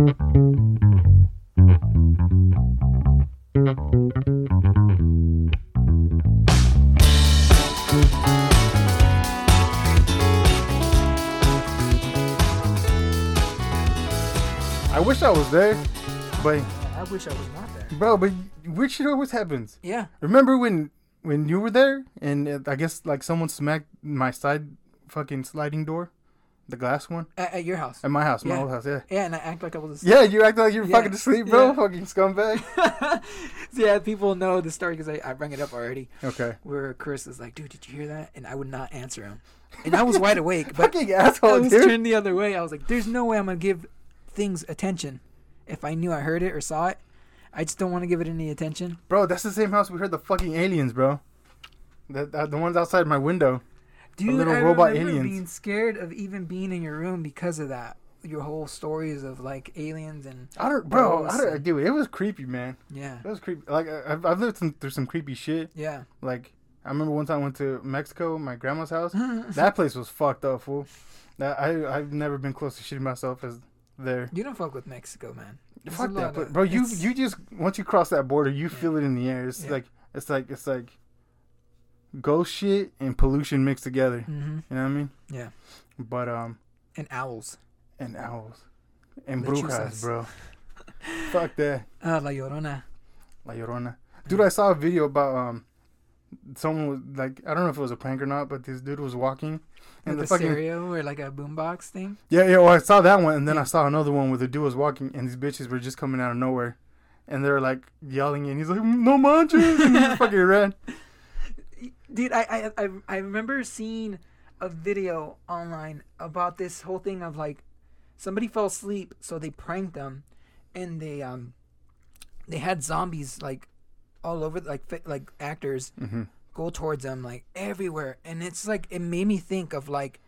I wish I was there, but I wish I was not there. bro, but weird shit always happens. Yeah. Remember when when you were there and uh, I guess like someone smacked my side fucking sliding door, the glass one At, at your house. at my house, my Yeah. old house. Yeah. Yeah, and I act like I was. Yeah, you act like you were Yeah, fucking asleep, bro. yeah. Fucking scumbag. yeah, people know the story because I, I bring it up already. Okay. Where Chris is like, dude, did you hear that? And I would not answer him. And I was wide awake, but Fucking I was dude. turned the other way. I was like, there's no way I'm going to give things attention. If I knew I heard it or saw it, I just don't want to give it any attention. Bro, that's the same house we heard the fucking aliens, bro. The, the, the ones outside my window. Dude, little I robot remember aliens. being scared of even being in your room because of that. Your whole stories of like aliens and I don't, bro. I don't, dude, it was creepy, man. yeah, It was creepy. Like I've, I've lived some, through some creepy shit. yeah. Like I remember one time I went to Mexico, my grandma's house. that place was fucked up, fool. That I I've never been close to shitting myself as there. You don't fuck with Mexico, man. There's Fuck that, of- bro, you you just once you cross that border, you feel it in the air. It's Yeah. like it's like it's like ghost shit and pollution mixed together. Mhm. You know what I mean? Yeah. But um, and owls. and owls and Lechuzas. brujas, bro. Fuck that, Ah, La Llorona. La Llorona. Dude, I saw a video about um, someone was like, I don't know if it was a prank or not, but this dude was walking. And And the the fucking stereo or like a boombox thing. Yeah, yeah. Well, I saw that one, and then Yeah. I saw another one where the dude was walking, and these bitches were just coming out of nowhere, and they're like yelling, and he's like, "No manches!" and he fucking ran. Dude, I, I I I remember seeing a video online about this whole thing of like somebody fell asleep, so they pranked them, and they um they had zombies like all over like like actors hmm go towards them like everywhere and it's like it made me think of like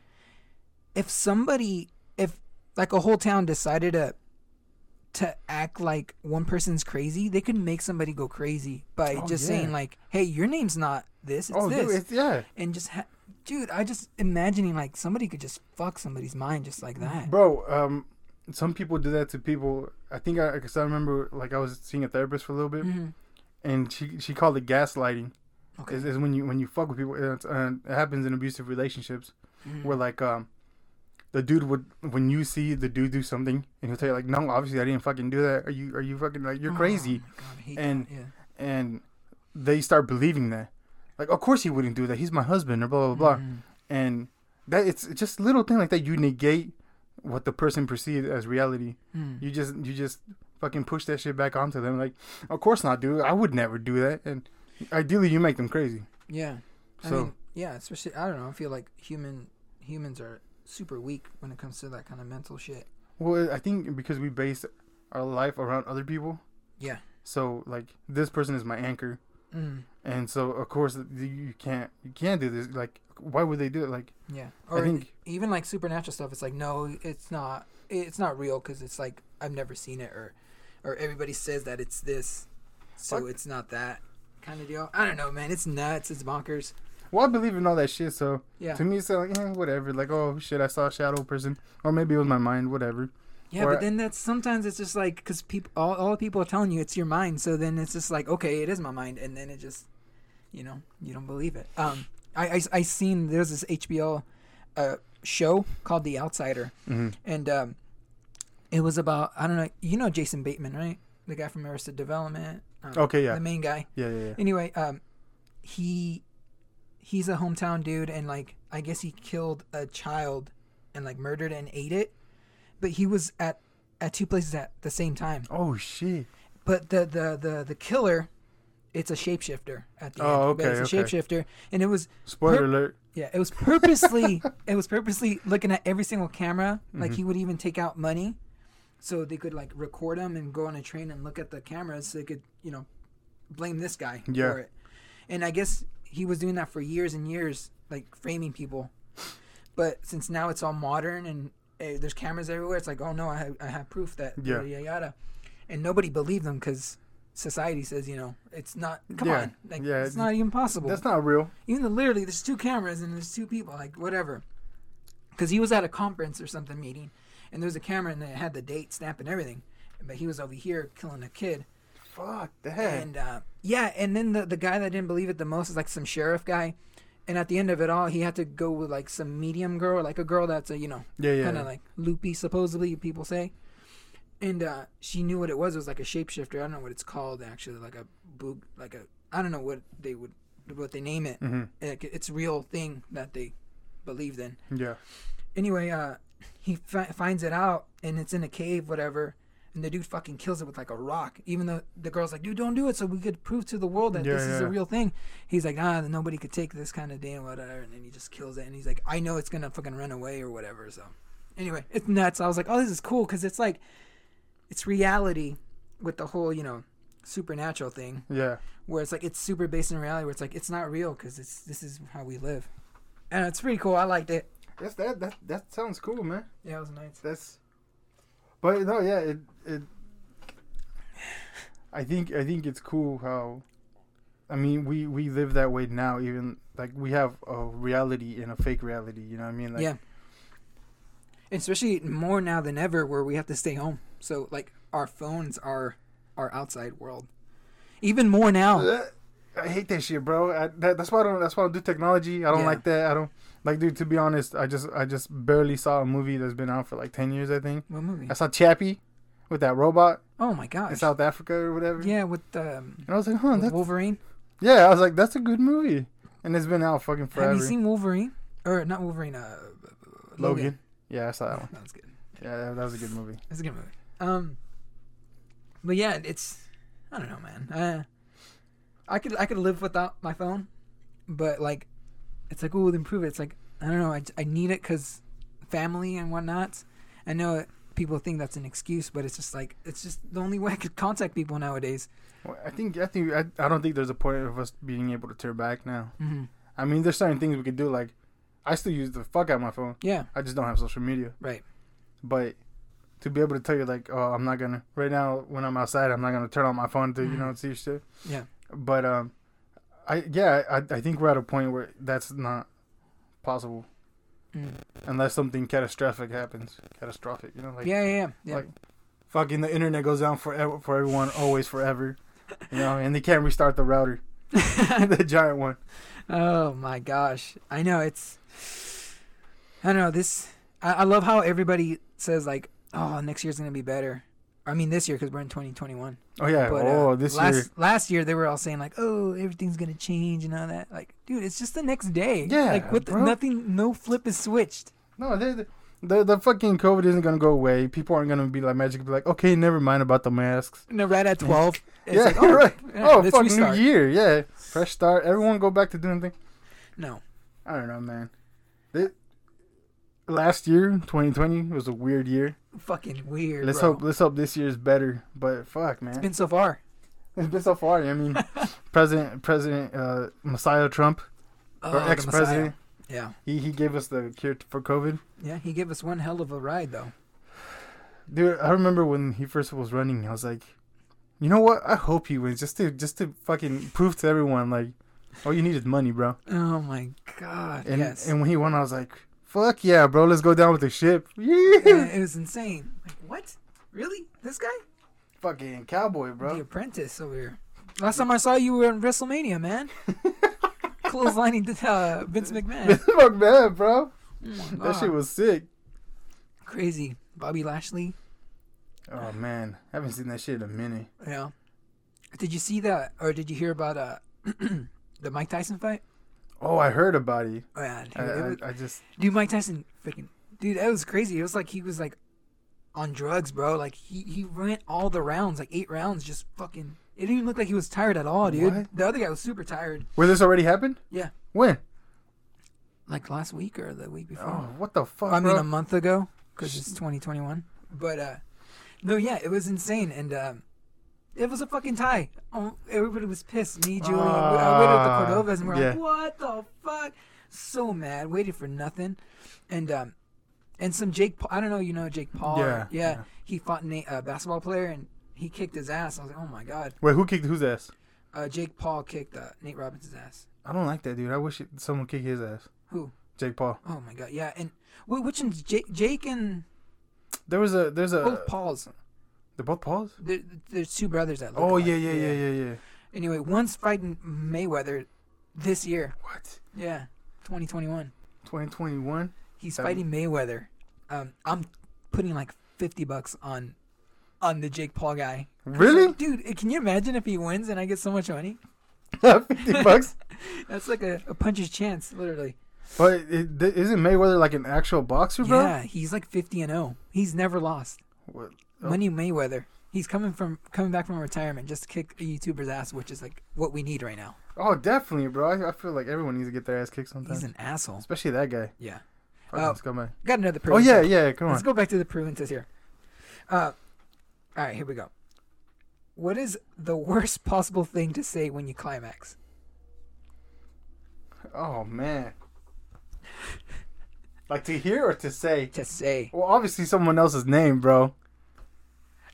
if somebody if like a whole town decided to to act like one person's crazy they could make somebody go crazy by Oh, just yeah. saying like hey your name's not this it's Oh, this dude, it's, yeah, and just ha- dude i just imagining like somebody could just fuck somebody's mind just like that bro. Um, some people do that to people. I think I, cause I remember like I was seeing a therapist for a little bit, Mhm. and she she called it gaslighting. okay Is, when you when you fuck with people. Uh, it happens in abusive relationships Mhm. where like um. The dude would, when you see the dude do something, and he'll tell you like, "No, obviously I didn't fucking do that. Are you, are you fucking like, you're Oh crazy?" God, And- that, yeah. and they start believing that. Like, of course he wouldn't do that. He's my husband, or blah blah blah. Mhm. And that it's just little thing like that. You negate what the person perceived as reality. Mhm. You just you just fucking push that shit back onto them. Like, of course not, dude. I would never do that. And ideally, you make them crazy. Yeah. I So- mean, yeah, especially I don't know. I feel like human humans are super weak when it comes to that kind of mental shit. Well, I think because we base our life around other people. Yeah. So like this person is my anchor, Mm. and so of course you- can't you can't do this. Like, why would they do it? Like, Yeah. I think- even like supernatural stuff. It's like no, it's not. It's not real because it's like I've never seen it, or or everybody says that it's this, so Fuck. it's not that kind of deal. I don't know, man. It's nuts. It's bonkers. Well, I believe in all that shit. So Yeah. To me, it's like eh, whatever. Like, oh shit, I saw a shadow person, or maybe it was my mind. Whatever. Yeah, Or- but then that's sometimes it's just like because people, all, all the people are telling you it's your mind, so then it's just like okay, it is my mind, and then it just, you know, you don't believe it. Um, I I, I seen there's this HBO, uh, show called The Outsider, hmm and um, it was about I don't know, you know Jason Bateman, right? The guy from Arrested Development. Um, Okay, yeah, The main guy. yeah, yeah, yeah. Anyway, um, he he's a hometown dude, and like I guess he killed a child and like murdered and ate it, but he was at at two places at the same time. Oh shit. But the the the the killer, it's a shapeshifter at the Oh, end. But okay, it's a okay. shapeshifter, and it was Spoiler alert. yeah, it was purposely it was purposely looking at every single camera. Like Mhm. he would even take out money, so they could like record him and go on a train and look at the cameras. So they could you know blame this guy Yeah. for it. And I guess he was doing that for years and years, like framing people. But since now it's all modern and uh, there's cameras everywhere, it's like oh no, I have, I have proof that Yeah. yada yada, yada. and nobody believed them because society says you know it's not. Come Yeah. on, like Yeah, it's not even possible That's not real. even though literally there's two cameras and there's two people like whatever because he was at a conference or something meeting and there was a camera and it had the date stamp and everything, but he was over here killing a kid. Fuck that. And uh, yeah, and then the the guy that didn't believe it the most is like some sheriff guy, and at the end of it all, he had to go with like some medium girl, like a girl that's a you know yeah, yeah. kind of like loopy, supposedly people say. And uh, she knew what it was. It was like a shapeshifter. I don't know what it's called actually, like a boog, like a I don't know what they would what they name it. hmm Like, It's a real thing that they believed in. Yeah. Anyway, uh, he fi- finds it out and it's in a cave, whatever. And the dude fucking kills it with like a rock. Even though the girl's like, dude, don't do it so we could prove to the world that Yeah, this is a real thing. He's like, ah, nobody could take this kind of day and whatever. And then he just kills it. And he's like, I know it's going to fucking run away or whatever. So anyway, it's nuts. I was like, oh, this is cool because it's like, it's reality with the whole, you know, supernatural thing Yeah. where it's like it's super based in reality where it's like it's not real because it's this is how we live and it's pretty cool i liked it That's that. That that sounds cool, man. yeah it was nice That's. But no, yeah, it it. I think I think it's cool how, I mean, we we live that way now. Even like we have a reality and a fake reality. You know what I mean? Like, yeah especially more now than ever where we have to stay home so like our phones are our outside world even more now Uh, I hate that shit, bro. I, that, that's why I don't. That's why I don't do technology. I don't Yeah. like that. I don't like, dude. To be honest, I just I just barely saw a movie that's been out for like ten years. I think what movie I saw Chappie with that robot oh my god! in South Africa or whatever. yeah with um And I was like, huh, that's wolverine yeah. I was like, that's a good movie, and it's been out fucking forever. have you seen wolverine or not wolverine uh Logan? Yeah, I saw that one. that was good Yeah, that, that was a good movie. It's a good movie. Um, but yeah, it's I don't know, man. Uh, I could I could live without my phone, but like, it's like oh, improve it. It's like I don't know. I, I need it because family and whatnot. I know it, people think that's an excuse, but it's just like it's just the only way I could contact people nowadays. Well, I think I think I, I don't think there's a point of us being able to turn back now. hmm I mean, there's certain things we could do. Like, I still use the fuck out of my phone. Yeah, I just don't have social media. right. But to be able to tell you like, oh, I'm not gonna right now when I'm outside, I'm not gonna turn on my phone to you Mhm. know see shit. Yeah. But um, I yeah I I think we're at a point where that's not possible Mm. unless something catastrophic happens. Catastrophic, you know, like yeah, yeah, yeah. yeah. like- fucking the internet goes down forever for everyone, always forever. You know, and they can't restart the router, the giant one. Oh my gosh. I know it's I don't know, this I, I love how everybody says like, oh, next year's gonna be better. I mean this year because we're in 2021. Oh yeah. But oh, uh, this last year. last year they were all saying like, oh, everything's gonna change and all that. Like, dude, it's just the next day. Yeah, like what? The, bro. nothing. No flip is switched. No, the, the the fucking COVID isn't gonna go away. People aren't gonna be like magically be like, okay, never mind about the masks. No, right at 12. It's yeah, like, oh, right. oh, fuck, restart. new year. Yeah, fresh start. Everyone go back to doing things. No. I don't know, man. Last year, 2020, was a weird year. Fucking weird. Let's bro. hope let's hope this year is better. But fuck, man, It's been so far. it's been so far. I mean, President President uh, Messiah Trump Oh, or ex president, Yeah. he he gave us the cure for COVID. Yeah. He gave us one hell of a ride though. Dude, I remember when he first was running, I was like, you know what? I hope he wins just to just to fucking prove to everyone like, all you need is money, bro. Oh my god. And yes. and when he won, I was like, fuck yeah, bro, let's go down with the ship. Yeah, Yeah, it was insane. Like what? Really? This guy? fucking cowboy, bro. The. Apprentice over here. Last time I saw you were in WrestleMania, man. Clotheslining uh, Vince McMahon. fuck man, bro. My That shit was sick. crazy. Bobby Lashley. Oh man, I haven't seen that shit in a minute. Yeah. Did you see that, or did you hear about uh the Mike Tyson fight? Oh, I heard about it. Oh yeah, dude, I, was- I, I just dude, Mike Tyson, freaking dude, that was crazy. It was like he was like on drugs, bro. Like he he went all the rounds, like eight rounds, just fucking. It didn't even look like he was tired at all, dude. What? The other guy was super tired. where this already happened. Yeah. When? Like last week or the week before. Oh, what the fuck, I mean, bro? a month ago, because it's 2021. But uh, no, yeah, it was insane, and um, it was a fucking tie. Oh, everybody was pissed. Me, Julie, I waited at Ah, the Cordovas, and we're yeah. like, "What the fuck?" So mad, waited for nothing, and um, and some Jake. Paul, I don't know, you know Jake Paul? or- Yeah, yeah. yeah. He fought Nate, a basketball player, and he kicked his ass. I was like, "Oh my god!" Wait, who kicked whose ass? Uh, Jake Paul kicked uh, Nate Robinson's ass. I don't like that dude. I wish it, someone kicked his ass. Who? Jake Paul. Oh my god, yeah. And wh- which one's Jake? Jake and There was a there's a Both Pauls. They're both Pauls. There, there's two brothers that. Look Oh alike. yeah yeah yeah yeah yeah. Anyway, one's fighting Mayweather this year. What? Yeah, 2021. 2021. He's fighting Mayweather. Um, I'm putting like 50 bucks on on the Jake Paul guy. Really? Dude, can you imagine if he wins and I get so much money? Fifty bucks. That's like a, a puncher's chance, literally. But it, isn't Mayweather like an actual boxer, bro? Yeah, he's like 50 and 0. He's never lost. What? Oh. Money Mayweather. He's coming from coming back from retirement just to kick a YouTuber's ass, which is like what we need right now. Oh, definitely, bro. I, I feel like everyone needs to get their ass kicked sometimes. He's an asshole. especially that guy. Yeah. Fucking Oh. scumbag. Got another Oh yeah, yeah. Come on. Let's go back to the test here. Uh, all right, here we go. What is the worst possible thing to say when you climax? Oh man. like to hear or to say? To say, Well, obviously someone else's name, bro.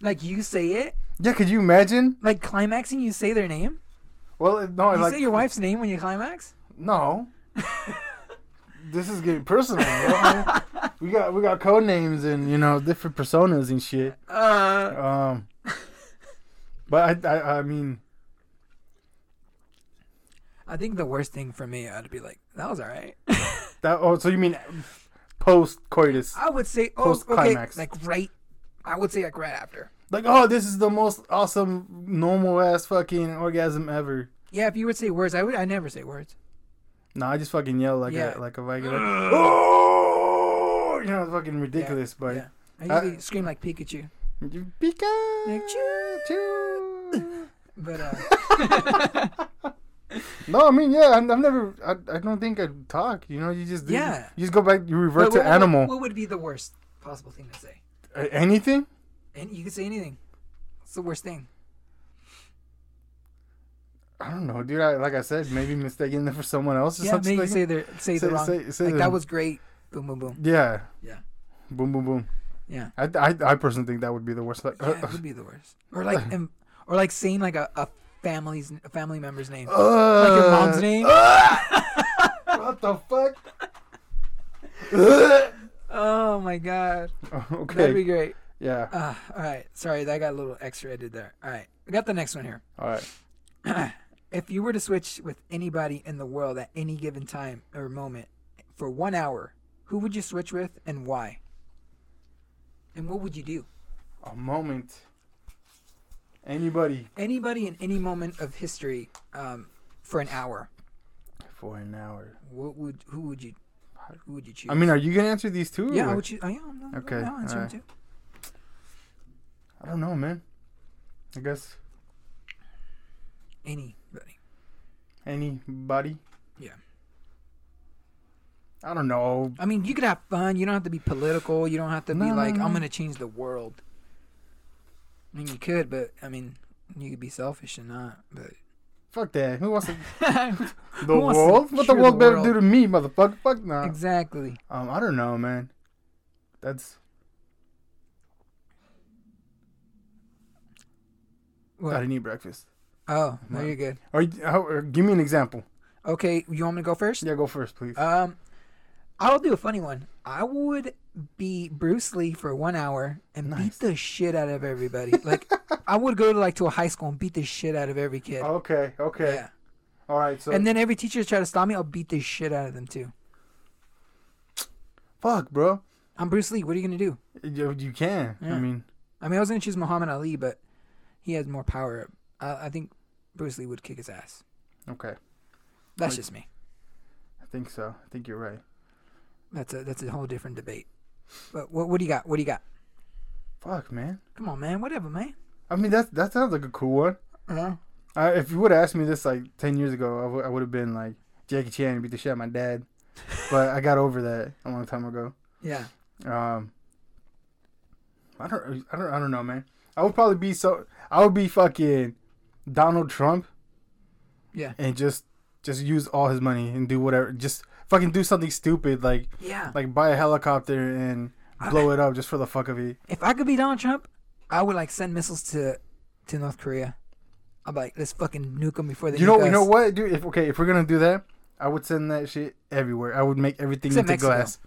Like you say it, Yeah, could you imagine? like climaxing, you say their name. Well, no, You like say your wife's name when you climax. no. this is getting personal, we got we got code names and you know different personas and shit. Uh, Um, but I, I I mean, I think the worst thing for me, I'd be like, that was all right. that. Oh, so you mean post coitus? I would say, oh, Post-climax. like right. I would say like right after. Like, oh, this is the most awesome normal ass fucking orgasm ever. Yeah, if you would say words, I would. I never say words. No, I just fucking yell like Yeah. a like a regular. oh, you know, it's fucking ridiculous, but yeah, I I- scream like Pikachu. you Pika, Like, choo. But uh, No, I mean, yeah, I, I've never. I, I don't think I'd talk. You know, you just Yeah. You just go back. You revert what, to what- what- animal. What, would be the worst possible thing to say? Uh, anything? And you can say anything. What's the worst thing? I don't know, dude. I, like I said, maybe mistaking them for someone else or Yeah, something. maybe like say the say, Say- the wrong. say- say like the- that was great. Boom, boom, boom. Yeah. Yeah. Boom, boom, boom. Yeah, I, I, I personally think that would be the worst. Like, yeah, it would be the worst. Or like, um, or like saying like a, a family's a family member's name. uh, Like your mom's name? what the fuck? Oh my god, Okay. that'd be great. Yeah. Uh, all right, sorry, that got a little extra edited there. All right, we got the next one here. All right. if you were to switch with anybody in the world at any given time or moment for one hour, who would you switch with and why? And what would you do? A moment. Anybody Anybody in any moment of history um, for an hour. for an hour. What would who would you who would you choose? I mean, are you gonna answer these two? yeah, I would choose. Yeah, I'm not, Okay, I'll answer alright. them too. I don't know, man. I guess Anybody. anybody. Yeah. I don't know. I mean, you could have fun. You don't have to be political. You don't have to No, be no, like, no. I'm gonna change the world. I mean, you could, but I mean, you could be selfish and not. But Fuck that. Who wants to the Who wants to world? What the world the better world? do to me, motherfucker? Fuck no. exactly. Um, I don't know, man. That's What? I didn't eat breakfast. Oh, no, you're good. Or, how, or give me an example. Okay, you want me to go first? Yeah, go first, please. Um, I'll do a funny one. I would be Bruce Lee for one hour and Nice. beat the shit out of everybody. like, I would go to like to a high school and beat the shit out of every kid. okay, okay, Yeah. all right. So and then every teacher try to stop me, I'll beat the shit out of them too. fuck, bro. I'm Bruce Lee. What are you gonna do? You, you can. I mean, I mean, I was gonna choose Muhammad Ali, but he has more power. I, I think Bruce Lee would kick his ass. okay. That's Like- just me. I think so. I think you're right. That's a that's a whole different debate. But what what do you got? What do you got? Fuck, man. Come on, man. Whatever, man. I mean, that that sounds like a cool one. Uh-huh. I, if you would have asked me this like ten years ago, I would have been like Jackie Chan and beat the shit out of my dad. but I got over that a long time ago. Yeah. Um, I don't, I don't, I don't know, man. I would probably be so. I would be fucking Donald Trump Yeah. and just just use all his money and do whatever. Just fucking do something stupid like Yeah. like buy a helicopter and blow it up just for the fuck of it. If I could be Donald Trump, I would like send missiles to to North Korea. I'm like, let's fucking nuke them before they. You know, nuke you know what, dude? If okay, if we're gonna do that, I would send that shit everywhere. I would make everything Except into Mexico. glass.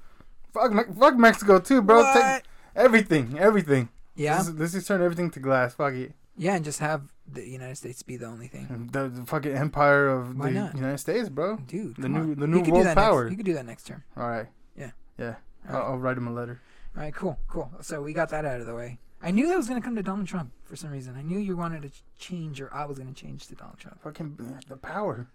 Fuck, Me- fuck Mexico too, bro. What? Take, everything, everything. Yeah, Let's, let's just turn everything to glass. Fuck it. yeah, and just have the United States be the only thing, The, the fucking empire of Why the not? United States, bro. dude. The new- on. the new world power. Next, you could do that next term. All right. Yeah. Yeah. All I'll, right. I'll write him a letter. All right, cool, cool. So we got that out of the way. I knew that was gonna come to Donald Trump for some reason. I knew you wanted to change, or I was gonna change to Donald Trump. Fucking the power.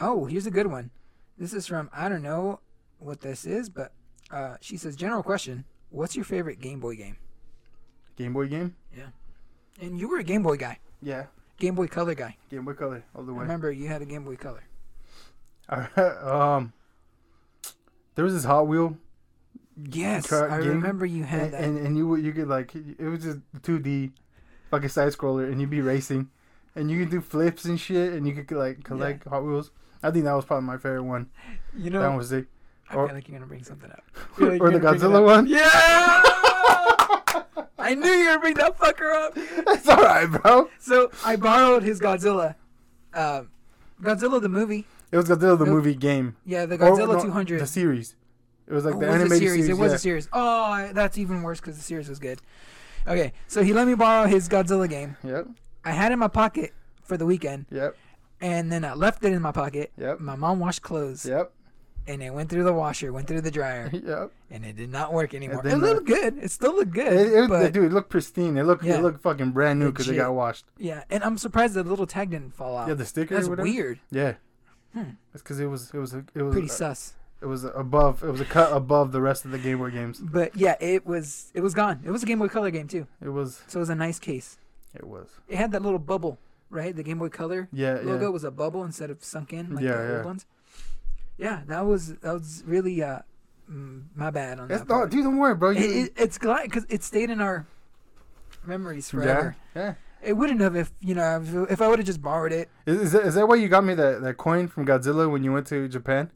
Oh, here's a good one. This is from I don't know what this is, but uh, she says, "General question: What's your favorite Game Boy game?" Game Boy game. Yeah. And you were a Game Boy guy, Yeah. Game Boy Color guy. Game Boy Color all the I way. remember you had a Game Boy Color. um, there was this Hot Wheel, Yes, I remember you had and, that. and and you would- you could like it was just two D, fucking side scroller, and you'd be racing, and you could do flips and shit, and you could like collect Hot Wheels. I think that was probably my favorite one. you know, that one was sick. I or- feel like you're gonna bring something up. or the it Godzilla one. Yeah. I knew you were bring that fucker up. That's all right, bro. So I borrowed his Godzilla, uh, Godzilla the movie. It was Godzilla the movie game. Yeah, the Or, Godzilla no, 200. The series. It was like Oh, the was animated series. series. It was yeah. a series. Oh, I- that's even worse because the series was good. Okay, so he let me borrow his Godzilla game. Yep. I had it in my pocket for the weekend, Yep. and then I left it in my pocket. Yep. My mom washed clothes, Yep. And it went through the washer, went through the dryer, Yep. and it did not work anymore. It, then, looked good. It still looked good, It, it, but dude, it looked pristine. It looked Yeah. it looked fucking brand new because it got washed. yeah. And I'm surprised the little tag didn't fall out. Yeah, the sticker. that's weird. Yeah. Hmm. It's because it was it was it was Pretty uh, sus. it was above it was a cut above the rest of the Game Boy games. But yeah, it was it was gone. It was a Game Boy Color game too, It was so it was a nice case. it was It had that little bubble, right? The Game Boy Color yeah logo yeah was a bubble instead of sunk in like Yeah, the old ones. Yeah, that was that was really uh mm, my bad on It's, that. no, part. dude, don't worry, bro. It, You, it, it's glad because it stayed in our memories forever. yeah. It wouldn't have if you know if, I would have just borrowed it. Is, is, that, is that why you got me that, that coin from Godzilla when you went to Japan?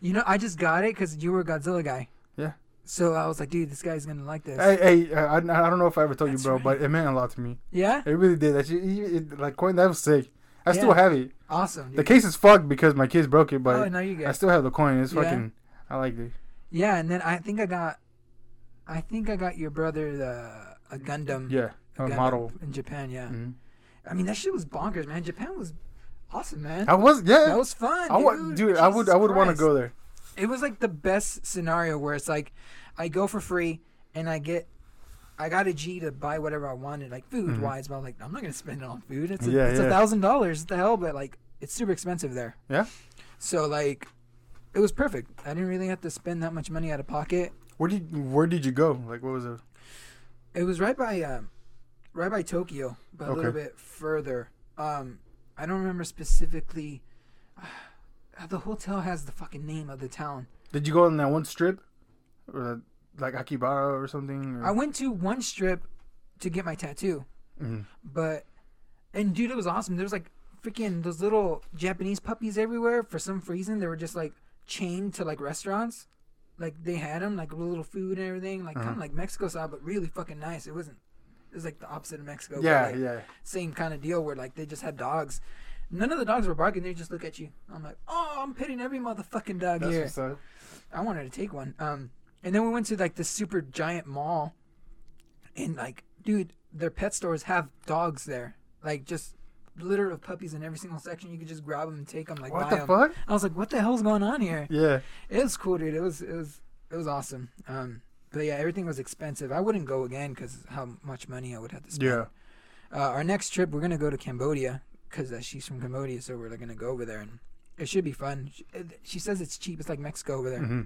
You know, I just got it because you were a Godzilla guy. Yeah. So I was like, dude, this guy's gonna like this. Hey, hey, I, I don't know if I ever told That's you, bro, right. but it meant a lot to me. yeah. It really did. That shit, it, it- like coin, that was sick. I still have it. Awesome. The case is fucked because my kids broke it, oh, but no, you I still have the coin. It's fucking. I like it. Yeah, and then I think I got, I think I got your brother the a Gundam. Yeah, a a Gundam model. in Japan. Yeah. Mhm. I mean that shit was bonkers, man. Japan was awesome, man. I was yeah. that was fun, I dude. dude, I would I would want to go there. it was like the best scenario where it's like I go for free and I get I got a G to buy whatever I wanted, like food Mhm. wise, but I'm like, I'm not gonna spend it on food. It's a, Yeah, it's a thousand dollars, the hell, but like it's super expensive there. Yeah. So like it was perfect. I didn't really have to spend that much money out of pocket. Where did where did you go? Like what was it? It was right by um right by Tokyo, but a little bit further. Um I don't remember specifically the hotel has the fucking name of the town. Did you go on that one strip, or that, like Akibara or something? Or? I went to one strip to get my tattoo. Mhm. But and dude, it was awesome. There was like freaking those little Japanese puppies everywhere. For some reason, they were just like chained to like restaurants. Like they had them like little food and everything, like kind Uh-huh. of like Mexico style, but really fucking nice. It wasn't. It was like the opposite of Mexico. Yeah, like, yeah. Same kind of deal where like they just had dogs. None of the dogs were barking. They just look at you. I'm like, oh, I'm petting every motherfucking dog That's here. I wanted to take one. Um, and then we went to like this super giant mall, and like, dude, their pet stores have dogs there, like just litter of puppies in every single section. You could just grab them and take them, like What buy the 'em. fuck? I was like, what the hell's going on here? Yeah. It was cool, dude. It was it was it was awesome. Um, but yeah, everything was expensive. I wouldn't go again because how much money I would have to spend. Yeah. Uh, our next trip, we're gonna go to Cambodia because uh, she's from Cambodia, so we're gonna go over there and. It should be fun. She, she says it's cheap. It's like Mexico over there hmm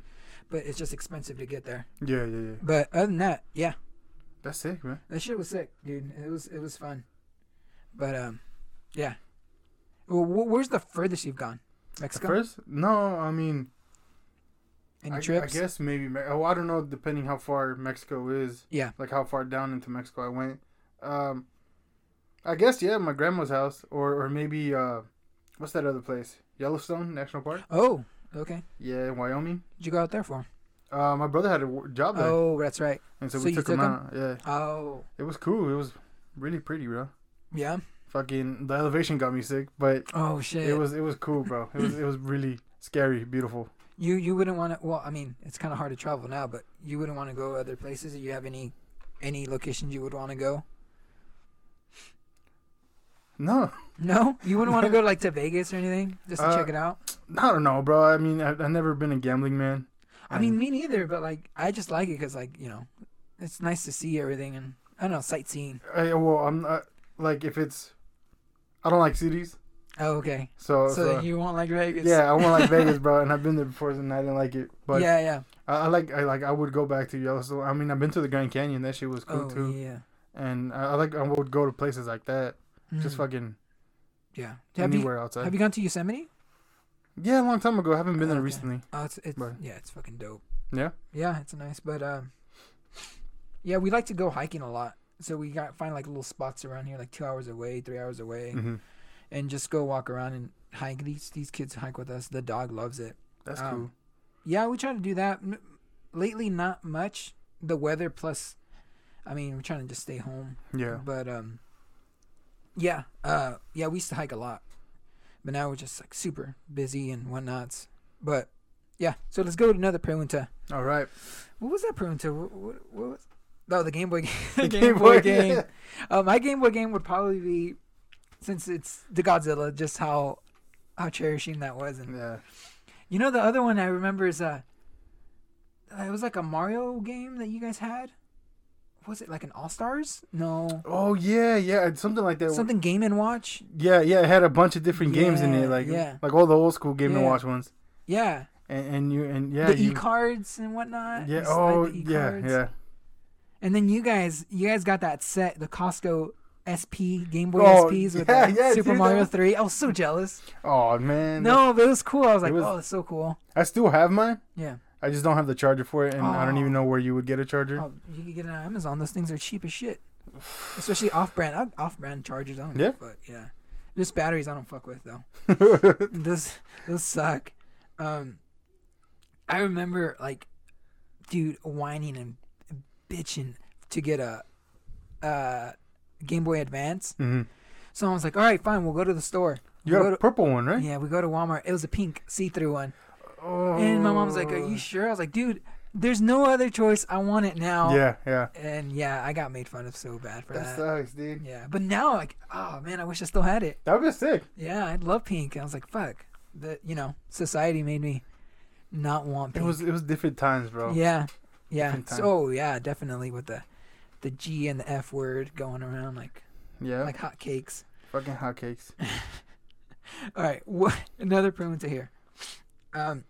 but it's just expensive to get there. Yeah, yeah, yeah. But other than that, yeah, That's sick, man. that shit was sick, dude. It was it was fun. But um, yeah. Well, wh- where's the furthest you've gone? Mexico. first, no, I mean, Any I, I guess maybe. Oh, I don't know. Depending how far Mexico is. Yeah. Like how far down into Mexico I went. Um, I guess yeah, my grandma's house, or or maybe uh, what's that other place? Yellowstone National Park. Oh, okay. Yeah, in Wyoming. Did you go out there for? Uh, my brother had a job there, Oh, that's right. and so, so we you took him took him? out. Yeah, Oh, it was cool. It was really pretty, bro. yeah. Fucking the elevation got me sick, but Oh shit. it was it was cool, bro. It was it was really scary, beautiful. you you wouldn't want to. Well, I mean, it's kind of hard to travel now, but you wouldn't want to go other places. Do you have any any locations you would want to go? No, No, you wouldn't want to go like to Vegas or anything just to Uh, check it out. I don't know, bro. I mean, I, I've never been a gambling man. I mean, me neither, but like I just like it because like you know, it's nice to see everything and I don't know sightseeing. I, well, I'm not like if it's. I don't like cities, Oh, okay. so, So, so you won't like Vegas? yeah, I want like Vegas, bro, and I've been there before, and I didn't like it. But yeah, yeah. I, I like, I like, I would go back to Yellowstone. I mean, I've been to the Grand Canyon. That shit was cool oh, too. yeah. And I, I like, I would go to places like that. Just Mhm. fucking yeah. Have you anywhere outside. have you gone to Yosemite? yeah, a long time ago. I haven't been there Okay. recently. Oh, it's it's Right. yeah, it's fucking dope. Yeah. Yeah, it's nice, but um, yeah, we like to go hiking a lot. So we got find like little spots around here, like two hours away, three hours away, hmm and just go walk around and hike. These these kids hike with us. The dog loves it. That's Um, cool. Yeah, we try to do that. M- Lately, not much. The weather plus, I mean, we're trying to just stay home. Yeah. But um, yeah, uh, yeah, we used to hike a lot, but now we're just like super busy and whatnots. But yeah, so let's go to another pregunta. All right. What was that pregunta? What, what, what was? Oh, the Game Boy game. the Game, Game Boy Boy, game. yeah. Uh, my Game Boy game would probably be, since it's the Godzilla, just how how cherishing that was. And Yeah. you know, the other one I remember is uh, it was like a Mario game that you guys had. Was it like an All Stars? No, Oh yeah, yeah, something like that. something Game and Watch. Yeah, yeah, it had a bunch of different games in it, like yeah. like all the old school Game and Watch ones, Yeah, and, and you and yeah, the e cards and whatnot. yeah, oh yeah, yeah. And then you guys, you guys got that set, the Costco SP Game Boy Oh, SPs with yeah, yeah, Super dude, Mario Three. I was so jealous. Oh man, No, but it was cool. I was like, was- oh, it's so cool. I still have mine. Yeah. I just don't have the charger for it, and I don't Oh. even know where you would get a charger. Oh, you can get it on Amazon. Those things are cheap as shit. Especially off-brand. Off-brand chargers. I don't Yeah. But yeah, just batteries. I don't fuck with though. those those suck. Um, I remember like, dude, whining and bitching to get a, uh, Game Boy Advance. hmm So I was like, all right, fine, we'll go to the store. You We'll got go a purple one, right? yeah, we go to Walmart. It was a pink see-through one, Oh. and my mom was like, "Are you sure?" I was like, "Dude, there's no other choice. I want it now." Yeah, yeah. And yeah, I got made fun of so bad for That that. sucks, dude. Yeah, but now like, oh man, I wish I still had it. That would be sick. Yeah, I love pink. I was like, fuck. The you know, society made me not want It was it was different times, bro. yeah, yeah. So oh, yeah, definitely with the the G and the F word going around like Yeah. like hot cakes. fucking hotcakes. All right, what another promo to hear? Um,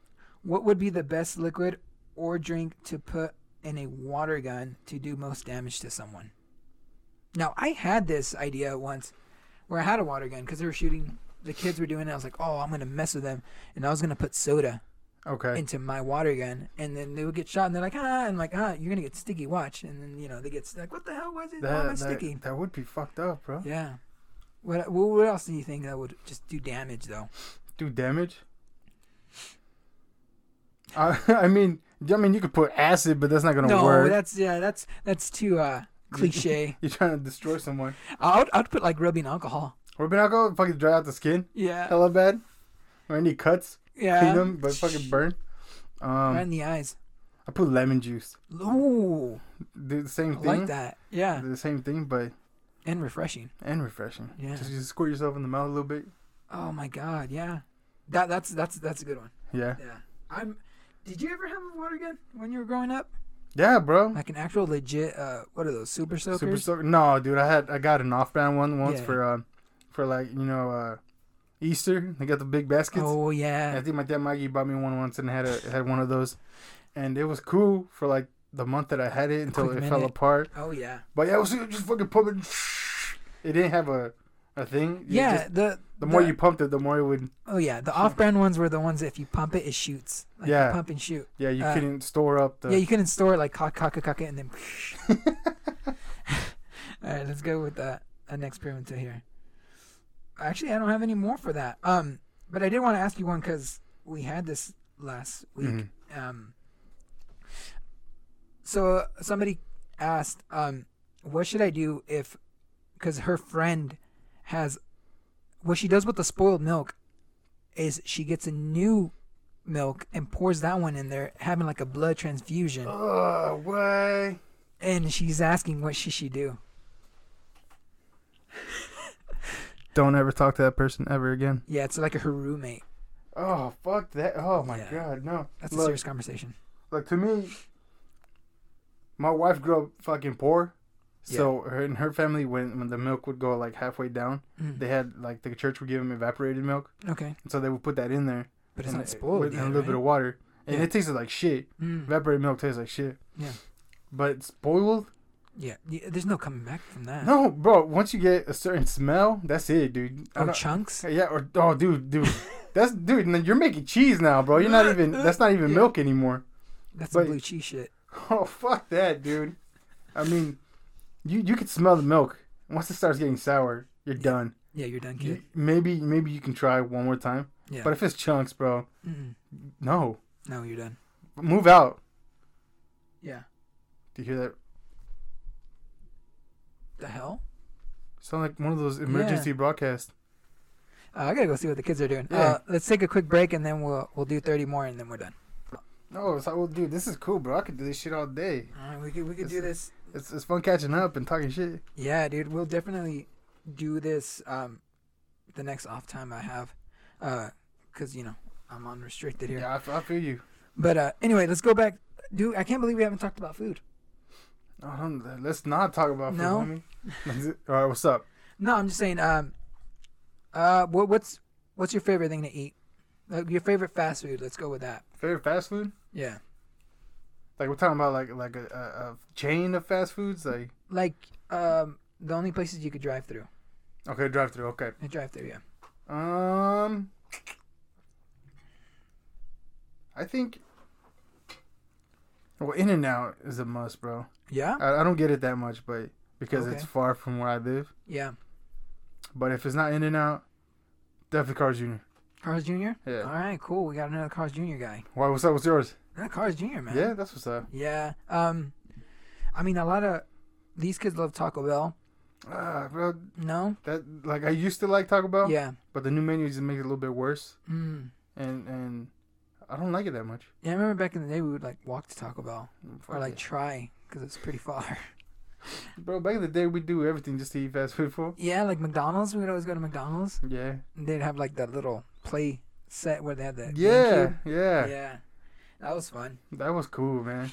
what would be the best liquid or drink to put in a water gun to do most damage to someone? Now, I had this idea once where I had a water gun because they were shooting. The kids were doing it. I was like, "Oh, I'm gonna mess with them," and I was gonna put soda Okay. into my water gun, and then they would get shot, and they're like, "Ah," and I'm like, "Ah, you're gonna get sticky. Watch." And then you know they get like, "What the hell was it? Why am I That, sticky?" that, that would be fucked up, bro. Yeah. What what what else do you think that would just do damage though? Do damage. I I mean, I mean, you could put acid, but that's not gonna no, work. that's yeah, that's that's too uh cliche. You're trying to destroy someone. I'd I'd put like rubbing alcohol. Rubbing alcohol, fucking dry out the skin, Yeah. hella bad. Or any cuts, Yeah, clean them, but fucking burn. Um, right in the eyes. I put lemon juice. Ooh, Do the same I thing. like that. Yeah, The same thing, but and refreshing. and refreshing. Yeah. Just, just squirt yourself in the mouth a little bit. Oh my god, yeah. That that's that's that's a good one. Yeah. Yeah. I'm. Did you ever have a water gun when you were growing up? Yeah, bro. Like an actual legit. Uh, what are those super soakers? Super soaker. No, dude, I had I got an off-brand one once Yeah. for um for like you know uh Easter. They got the big baskets. Oh yeah. I think my dad Maggie bought me one once and had a had one of those, and it was cool for like the month that I had it until it fell apart. Oh yeah. But yeah, it was just fucking pumping. It didn't have a a thing. You Yeah. just- the the more you pumped it, the more it would. Oh yeah, the off-brand ones were the ones that if you pump it, it shoots. Like you Yeah. pump and shoot. Yeah, you Uh, couldn't store up the. yeah, you couldn't store it like cock, cock, cock, and then. All right, let's go with that. Uh, next pregunta here. Actually, I don't have any more for that. Um, but I did want to ask you one because we had this last week. Mhm. Um. So uh, somebody asked, um, what should I do if, because her friend has, what she does with the spoiled milk, is she gets a new milk and pours that one in there, having like a blood transfusion. Oh, way. and she's asking what should she do. Don't ever talk to that person ever again. Yeah, it's like her roommate. Oh fuck that! Oh my Yeah. god, no. That's a serious conversation. Like to me, my wife grew up fucking poor, so her and her family when when the milk would go like halfway down, Mm. they had like the church would give them evaporated milk, Okay, so they would put that in there but it's and not spoiled with yet, and a little bit of water, and Yeah. it tasted like shit. Mm. Evaporated milk tastes like shit. Yeah. But it's spoiled? Yeah, yeah, there's no coming back from that. No, bro. Once you get a certain smell, that's it, dude. I Oh, chunks. yeah, or oh, dude, dude, that's dude. You're making cheese now, bro. You're not even. That's not even Yeah. milk anymore. That's but- some blue cheese shit. Oh fuck that, dude. I mean, you you can smell the milk. Once it starts getting sour, you're Yeah. done. Yeah, you're done, You, kid. maybe maybe you can try one more time. Yeah. But if it's chunks, bro, Mm-mm. no. No, you're done. Move out. Yeah. Do you hear that? The hell? Sound like one of those emergency broadcasts. Uh, I gotta go see what the kids are doing. Yeah. Uh, let's take a quick break and then we'll we'll do 30 more and then we're done. No, like, well, dude, this is cool, bro. I could do this shit all day. All right, we could we could This do is- this. It's it's fun catching up and talking shit. Yeah, dude, we'll definitely do this. Um, the next off time I have, uh, cause you know I'm unrestricted here. Yeah, I, I feel you. But uh, anyway, let's go back. Dude, I can't believe we haven't talked about food. Oh, let's not talk about food, No? homie. All right, what's up? No, I'm just saying. Um, uh, what, what's what's your favorite thing to eat? Like your favorite fast food. Let's go with that. Favorite fast food? Yeah, Like we're talking about like like a, a, chain of fast foods. Like like um, the only places you could drive through. okay, drive through. Okay. Drive through, yeah. Um, I think. Well, In and Out is a must, bro. Yeah, I, I don't get it that much, but because it's far from where I live. yeah. But if it's not In and Out, definitely Carl's Jr. Cars Jr. Yeah. All right, cool. We got another Cars Jr. guy. Why? What's up? What's yours? That Cars Jr. Man. Yeah, that's what's up. Yeah. Um, I mean, a lot of these kids love Taco Bell. Ah, bro, No. that like I used to like Taco Bell, Yeah. but the new menu just makes it a little bit worse, Mm. and and I don't like it that much. Yeah, I remember back in the day we would like walk to Taco Bell Fuck or like it. try because it's pretty far. bro, back in the day we do everything just to eat fast food for. yeah, like McDonald's. We would always go to McDonald's. Yeah, And they'd have like that little play set where they had the yeah, yeah, yeah. That was fun. That was cool, man.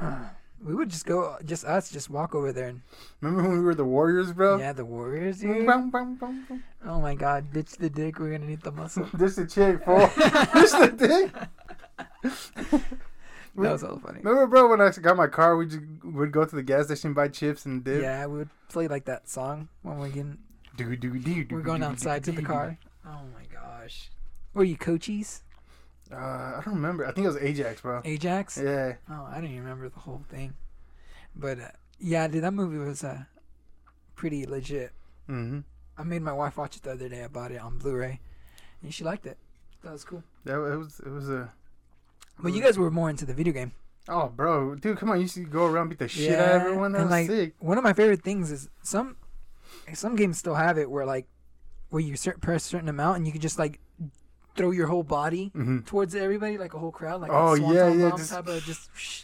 we would just go, just us, just walk over there and Remember when we were the Warriors, bro? yeah, the Warriors, dude. Oh my God, ditch the dick. We're gonna need the muscle. This the chick, fool. this the thing. That was so funny. Remember, bro, when I got my car, we just would go to the gas station, buy chips and dip. Yeah, we would play like that song when we're getting Do, do, do, we're going outside to the car. Oh my gosh. Were you Cochise? Uh, I don't remember. I think it was Ajax, bro. Ajax? Yeah. Oh, I don't even remember the whole thing. But uh, yeah, dude, that movie was uh, pretty legit. Mm-hmm. I made my wife watch it the other day. I bought it on Blu-ray, and she liked it. That was cool. That it was. It was a. But you guys were more into the video game. Oh, bro, dude, come on! You used to go around beat the shit out of everyone. That and, was like, sick. One of my favorite things is some some games still have it where like where you press a certain amount and you can just like throw your whole body Mm-hmm. towards everybody like a whole crowd like Oh, yeah, yeah, just- type of just whoosh.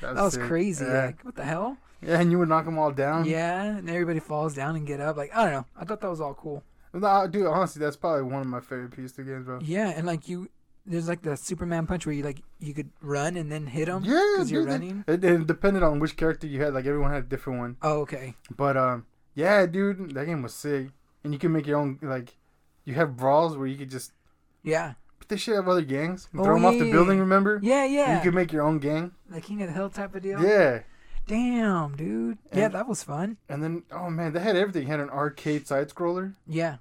That was sick. crazy Yeah. like what the hell yeah, and you would knock them all down. yeah and everybody falls down and get up like I don't know I thought that was all cool No, dude, honestly, that's probably one of my favorite PS2 games, bro. yeah and like you there's like the Superman punch where you like you could run and then hit them Yeah, because you're running It, it depended on which character you had. Like everyone had a different one. oh okay But um, yeah, dude, that game was sick. And you can make your own like, you have brawls where you could just yeah put this shit of other gangs, and Oh, throw them off the yeah. building. Remember? yeah And yeah You could make your own gang. the King of the Hill type of deal Yeah. damn dude yeah that was fun And then, oh man, they had everything. They had an arcade side scroller. Yeah.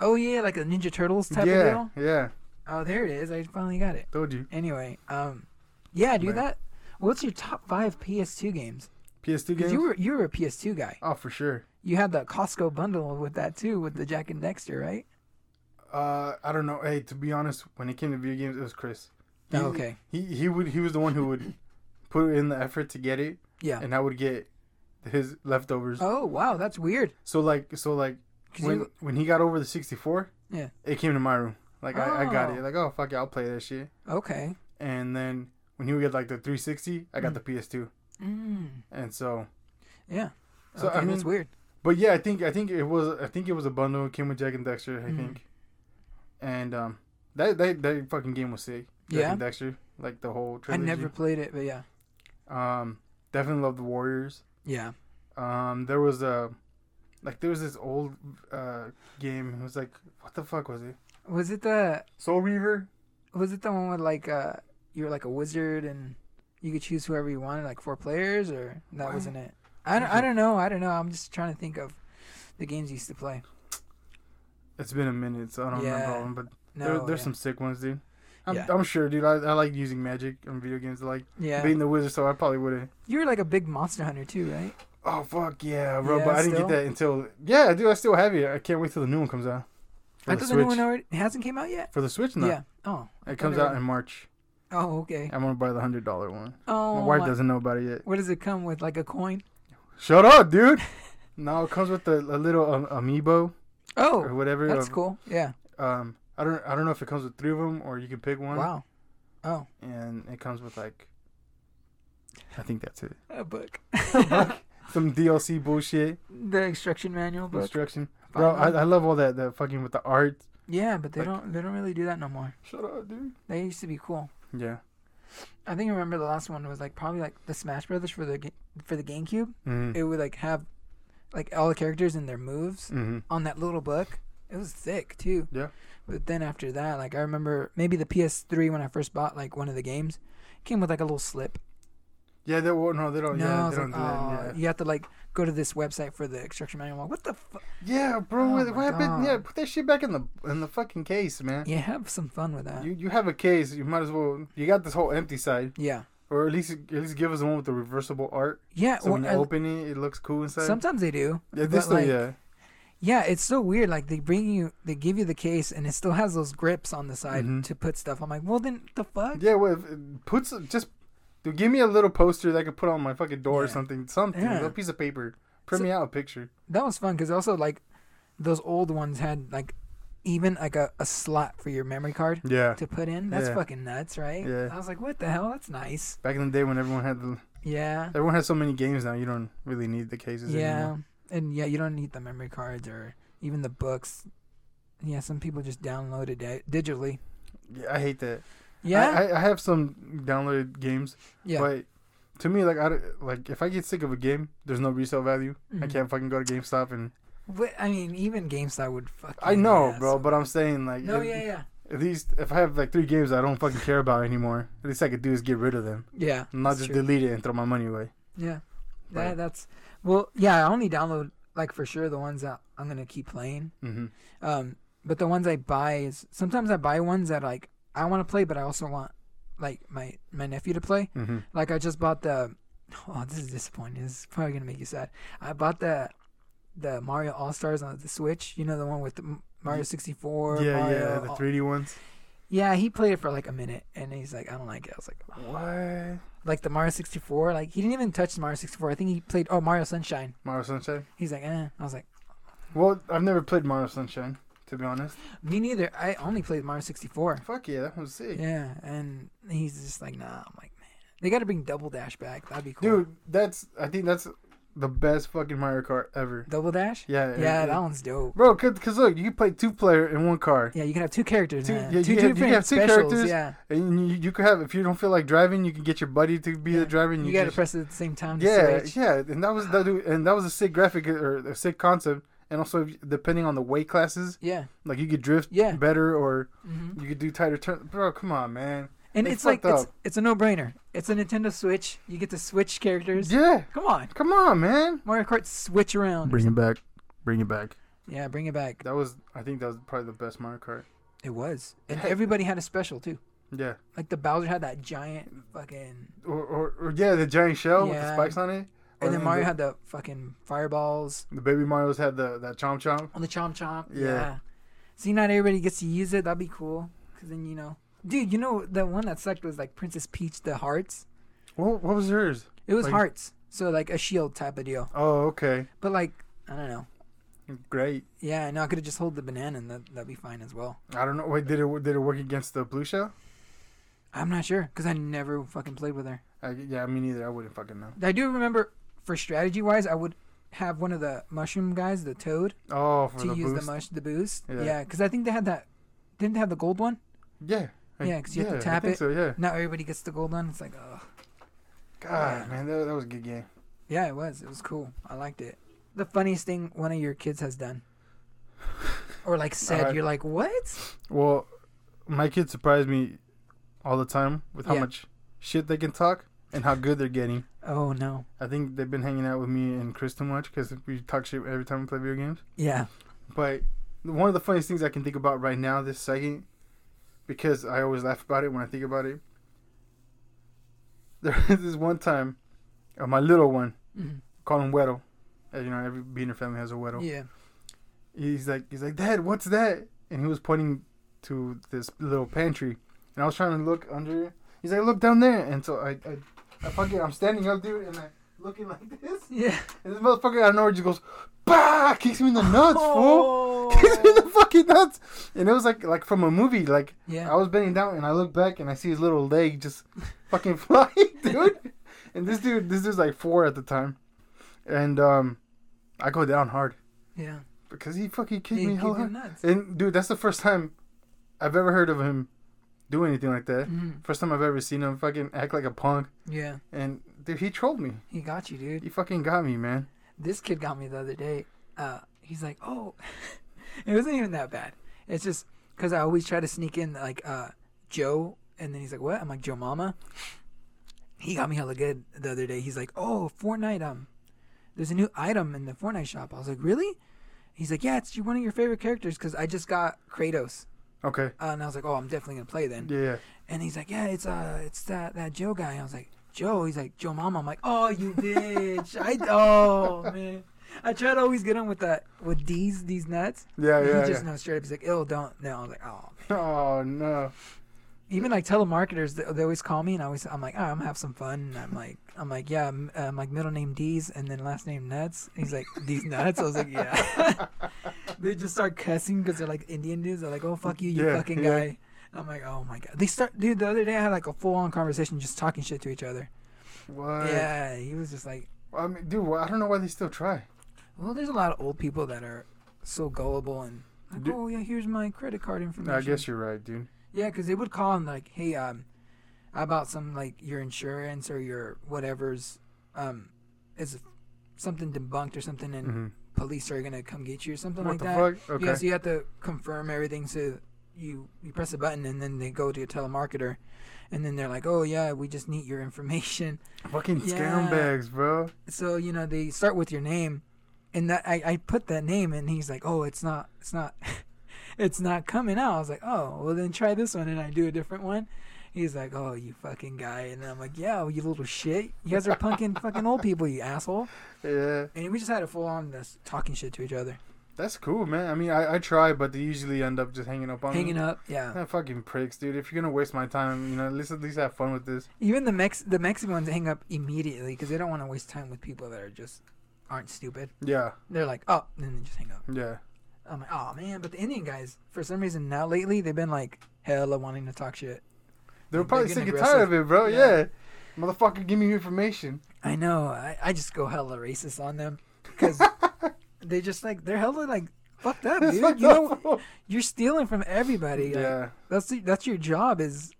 Oh yeah, like a Ninja Turtles type yeah, of deal. yeah. Oh, there it is. I finally got it. Told you. Anyway, um, yeah, do Man. that. What's your top five PS2 games? PS2 games. you were you were a PS2 guy. oh, for sure. You had the Costco bundle with that too, with the Jak and Daxter, right? Uh, I don't know. Hey, to be honest, when it came to video games, it was Chris. He, Oh, okay. He he would he was the one who would put in the effort to get it, Yeah. and I would get his leftovers. Oh wow, that's weird. So like so like when you- when he got over the 64, Yeah. it came to my room. Like I, I got Oh. it. Like oh fuck it, I'll play that shit. okay, And then when he would get like the 360, I got Mm. the PS2. Mm. and so Yeah. So, okay, I that's mean, weird. But yeah, I think I think it was I think it was a bundle. It came with Jak and Daxter, I Mhm. think. And um, that that that fucking game was sick. Jak Yeah. Daxter, like the whole Trilogy. I never played it, but yeah. Um, definitely love the Warriors. Yeah. Um, there was a, like there was this old uh game. It was like what the fuck was it? Was it the Soul Reaver. was it the one with like uh you were like a wizard and you could choose whoever you wanted, like four players, or that What? wasn't it? I don't, I don't know. I don't know. I'm just trying to think of the games you used to play. It's been a minute, so I don't remember all of them. But No, there, there's yeah. some sick ones, dude. I'm, Yeah. I'm sure, dude. I, I like using magic on video games. I like Yeah, being the wizard, so I probably would have. you were like a big monster hunter too, right? Oh fuck yeah, bro! Yeah, but I didn't get that until yeah, dude. I still have it. I can't wait till the new one comes out. For I the thought the new one already it hasn't came out yet. For the Switch, no. Yeah. Oh. It comes out in March. Oh, okay. I'm gonna buy the hundred dollar one. Oh. My wife my- doesn't know about it yet. What does it come with? Like a coin? Shut up, dude. no, it comes with a, a little um, amiibo Oh, or whatever. that's of- cool. Yeah. Um, I don't I don't know if it comes with three of them or you can pick one. Wow. Oh, And it comes with like, I think that's it. a book. Some DLC bullshit the instruction manual book. instruction. Bro, I, I love all that that fucking with the art. yeah, but they like- don't. They don't really do that no more. Shut up, dude. They used to be cool. Yeah. I think I remember the last one was like probably like the Smash Brothers for the for the GameCube. Mm-hmm. It would like have like all the characters and their moves mm-hmm. on that little book. It was thick too. Yeah. But then after that, like I remember maybe the PS3 when I first bought like one of the games, came with like a little slip. Yeah, they well, no, they don't. no, yeah, they don't like, do oh, that. Yeah. you have to like go to this website for the instruction manual. Like, what the fuck? Yeah, bro. Oh what happened? Yeah, put that shit back in the in the fucking case, man. Yeah, have some fun with that. You you have a case. You might as well. You got this whole empty side, yeah, or at least at least give us one with the reversible art. yeah. So when you I- open it, it looks cool inside. sometimes they do. yeah, this though, like, yeah. Yeah, it's so weird. Like they bring you, they give you the case, and it still has those grips on the side Mhm. to put stuff. I'm like, well, then the fuck? Yeah, well, if it puts just dude, give me a little poster that I could put on my fucking door or something. Something, Yeah. a piece of paper. Print So- me out a picture. That was fun because also like those old ones had like even like a, a slot for your memory card Yeah. to put in. That's Yeah. fucking nuts, right? Yeah. I was like, what the hell? That's nice. Back in the day when everyone had the Yeah. everyone has so many games now, you don't really need the cases Yeah. anymore. And yeah, you don't need the memory cards or even the books. Yeah, some people just download it di- digitally. Yeah, I hate that. Yeah. I, I, I have some downloaded games, yeah. but to me, like I don't- like if I get sick of a game, there's no resale value. I Mhm. can't fucking go to GameStop and But, I mean, even GameStop would fuck. I you in the know, bro, but I'm saying like No, if, yeah, yeah, at least if I have like three games I don't fucking care about anymore, at least I could do is get rid of them, yeah. not just true. delete it and throw my money away. Yeah, Right. that, that's well. Yeah, I only download like for sure the ones that I'm gonna keep playing. hmm Um, but the ones I buy is sometimes I buy ones that like I want to play, but I also want like my my nephew to play. hmm Like I just bought the. Oh, this is disappointing. This is probably gonna make you sad. I bought the the Mario All Stars on the Switch. You know the one with the Mario 64. Yeah, Mario, yeah, the 3D ones. Yeah, he played it for like a minute, and he's like, I don't like it. I was like, What? like the Mario 64. Like he didn't even touch the Mario 64. I think he played oh Mario Sunshine. Mario Sunshine. He's like, eh. I was like, Well, I've never played Mario Sunshine, to be honest. me neither. I only played Mario 64. Fuck yeah, that was sick. Yeah, and he's just like, nah. I'm like, man, they got to bring Double Dash back. That'd be cool. Dude, that's I think that's the best fucking Mario Kart ever. Double Dash. Yeah, Yeah, that one's dope. Bro, because look, you can play two player in one car, Yeah, you can have two characters. Two- man. yeah, you two can have- you can have two specials. characters. Yeah, and you, you could have if you don't feel like driving, you can get your buddy to be Yeah. the driver. And you, you, got to press it at the same time. To Yeah, switch. yeah, and that was that, and that was a sick graphic or a sick concept. And also, depending on the weight classes, yeah, like you could drift Yeah. better or hmm you could do tighter turns. Bro, come on, man. And They it's like fucked it's, it's a no brainer. It's a Nintendo Switch. You get to switch characters. Yeah, Come on, come on, man. Mario Kart switch around. Bring it back. Bring it back. Yeah, bring it back. That was, I think, that was probably the best Mario Kart. It was, and Yeah. everybody had a special too. Yeah, Like the Bowser had that giant fucking, or, or, or yeah, the giant shell with the spikes on it. Or and then Mario the, had the fucking fireballs the baby Mario's had the that chomp chomp. on the chomp chomp. Yeah. Yeah. See, not everybody gets to use it. That'd be cool. Cause then you know, dude, you know the one that sucked was like Princess Peach, the hearts. What, what was hers? It was Like- hearts, so like a shield type of deal. Oh, okay, But like, I don't know. great. Yeah, no, I could have just hold the banana and that that'd be fine as well. I don't know. Wait, did it did it work against the blue shell? I'm not sure because I never fucking played with her. I, yeah, me neither. I wouldn't fucking know. I do remember for strategy wise, I would have one of the mushroom guys, the toad, Oh, for to the use boost. the mush the boost. Yeah. Yeah, because I think they had that. Didn't they have the gold one? yeah. I- Yeah, 'cause you have to tap it. So yeah. Now everybody gets the gold one. It's like, oh, God, Yeah. man, that, that was a good game. yeah, it was. It was cool. I liked it. The funniest thing one of your kids has done, or like said, you're like, what? Well, my kids surprise me all the time with how Yeah. much shit they can talk and how good they're getting. Oh no. I think they've been hanging out with me and Chris too much because we talk shit every time we play video games. Yeah. But one of the funniest things I can think about right now, this second, because I always laugh about it when I think about it. There was this one time, uh, my little one, Mhm. call him Weddle. Uh, you know, every Beaner family has a Weddle. Yeah. He's like, he's like, Dad, what's that? And he was pointing to this little pantry, and I was trying to look under. it. He's like, look down there, and so I, I, I fucking, I'm standing up, dude, and I looking like this, Yeah. and this motherfucker out of nowhere just goes, bah, kicks me in the nuts, fool. Oh. Kicks me in the fucking nuts, and it was like, like from a movie. Like Yeah. I was bending down, and I look back, and I see his little leg just fucking flying, dude. And this dude, this dude's like four at the time, and um, I go down hard yeah. because he fucking kicked He me hell hard. nuts. And dude, that's the first time I've ever heard of him do anything like that. Mhm. First time I've ever seen him fucking act like a punk. Yeah. And dude, he trolled me. He got you, dude. He fucking got me, man. This kid got me the other day. Uh, he's like, oh, it wasn't even that bad. It's just because I always try to sneak in like uh, Joe, and then he's like, what? I'm like Joe Mama. He got me hella good the other day. He's like, oh, Fortnite. Um, there's a new item in the Fortnite shop. I was like, really? He's like, yeah, it's one of your favorite characters because I just got Kratos. Okay. Uh, and I was like, oh, I'm definitely gonna play then. Yeah. And he's like, yeah, it's uh, it's that that Joe guy. I was like, Joe. He's like, Joe Mama. I'm like, oh, you bitch. I oh man. I try to always get him with that with these these nuts. Yeah, yeah. he just yeah. knows straight up. He's like, oh, don't. No. I was like, oh. Oh no. Even like telemarketers, they, they always call me, and I always I'm like, oh, I'm gonna have some fun. And I'm like, I'm like, yeah, I'm, uh, I'm like middle name D's and then last name Nuts. And he's like, these nuts. I was like, yeah. they just start cussing because they're like Indian dudes. They're like, oh fuck you, you Yeah, fucking yeah. guy. I'm like, oh my god. They start, dude. The other day I had like a full on conversation just talking shit to each other. What? Yeah, he was just like, I mean, dude, I don't know why they still try. well, there's a lot of old people that are so gullible and like, Do- oh yeah, here's my credit card information. I guess you're right, dude. Yeah, because they would call and like, hey, um, about some like your insurance or your whatever's, um, is something debunked or something, and hmm police are gonna come get you or something What like the that. fuck? Okay. Yeah, so you have to confirm everything. So you you press a button and then they go to a telemarketer, and then they're like, oh yeah, we just need your information. Fucking Yeah. scumbags, bro. So you know they start with your name, and that I, I put that name and he's like, oh, it's not, it's not, it's not coming out. I was like, oh, well then try this one, and I do a different one. He's like, oh, you fucking guy, and I'm like, yeah, well, you little shit. You guys are punking fucking old people, you asshole. Yeah, And we just had a full on this talking shit to each other, that's cool, man. I mean, I, I try, but they usually end up just hanging up on me. hanging me. up. Yeah. Yeah, fucking pricks, dude. If you're gonna waste my time, you know, at least at least have fun with this. Even the Mex the Mexican ones hang up immediately because they don't want to waste time with people that are just aren't stupid. Yeah, They're like, oh, and then they just hang up. yeah. I'm like, oh man, but the Indian guys, for some reason now lately, they've been like hella wanting to talk shit. They're Like, probably sick and and tired of it, bro. Yeah. Yeah. Motherfucker, give me information. I know. I, I just go hella racist on them because they just like they're hella like fucked up, dude. You know, you're stealing from everybody. Like, yeah. that's the, that's your job is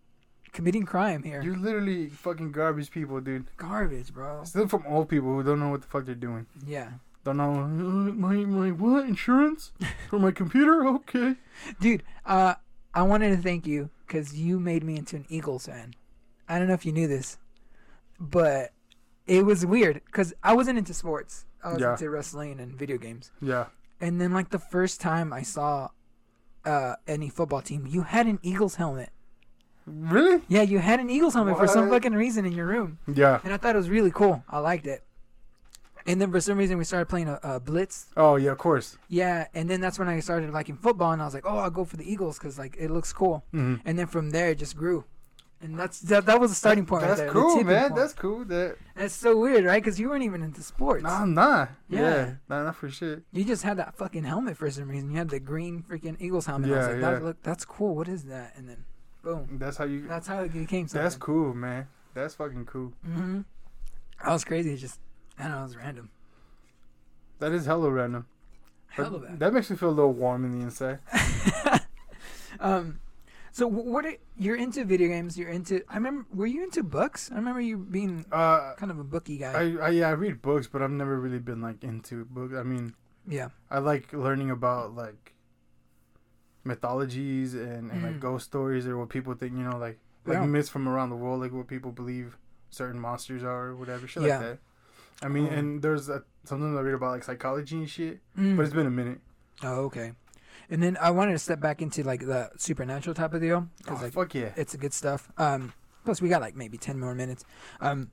committing crime here. You're literally fucking garbage people, dude. garbage, bro. Still from old people who don't know what the fuck they're doing. Yeah, Don't know uh, my my what insurance for my computer? Okay. dude. Uh, I wanted to thank you because you made me into an Eagles fan. I don't know if you knew this, but it was weird because I wasn't into sports. I was Yeah. into wrestling and video games. Yeah. And then like the first time I saw uh, any football team, you had an Eagles helmet. Really? Yeah, you had an Eagles helmet for some What? fucking reason in your room, Yeah. and I thought it was really cool. I liked it. And then for some reason we started playing a, a blitz. Oh yeah, of course. Yeah, and then that's when I started liking football, and I was like, oh, I'll go for the Eagles because like it looks cool. hmm And then from there it just grew, and that's that, that was the starting point. That's right there, cool, man. point. That's cool. That that's so weird, right? Because you weren't even into sports. nah, I'm not. Yeah. Yeah. Nah, not for shit. You just had that fucking helmet for some reason. You had the green freaking Eagles helmet. I was Yeah, like, yeah. that, look, that's cool. What is that? And then, boom. That's how you. That's how it became something. That's cool, man. That's fucking cool. Mm-hmm. That was crazy. It's just I don't know. It was random. That is hella random. But Hell that. that makes me feel a little warm in the inside. um, so what? Are, you're into video games. You're into. I remember. Were you into books? I remember you being Uh, kind of a bookie guy. I, I yeah, I read books, but I've never really been like into books. I mean, yeah. I like learning about like mythologies and, and like Mm. ghost stories or what people think, you know, like like Yeah. myths from around the world, like what people believe certain monsters are or whatever, shit Yeah. like that. I mean, Oh. and there's a, something I read about like psychology and shit, Mm. but it's been a minute. Oh, okay. And then I wanted to step back into like the supernatural type of deal Oh, because like fuck yeah. it's a good stuff. Um, plus we got like maybe ten more minutes. Um,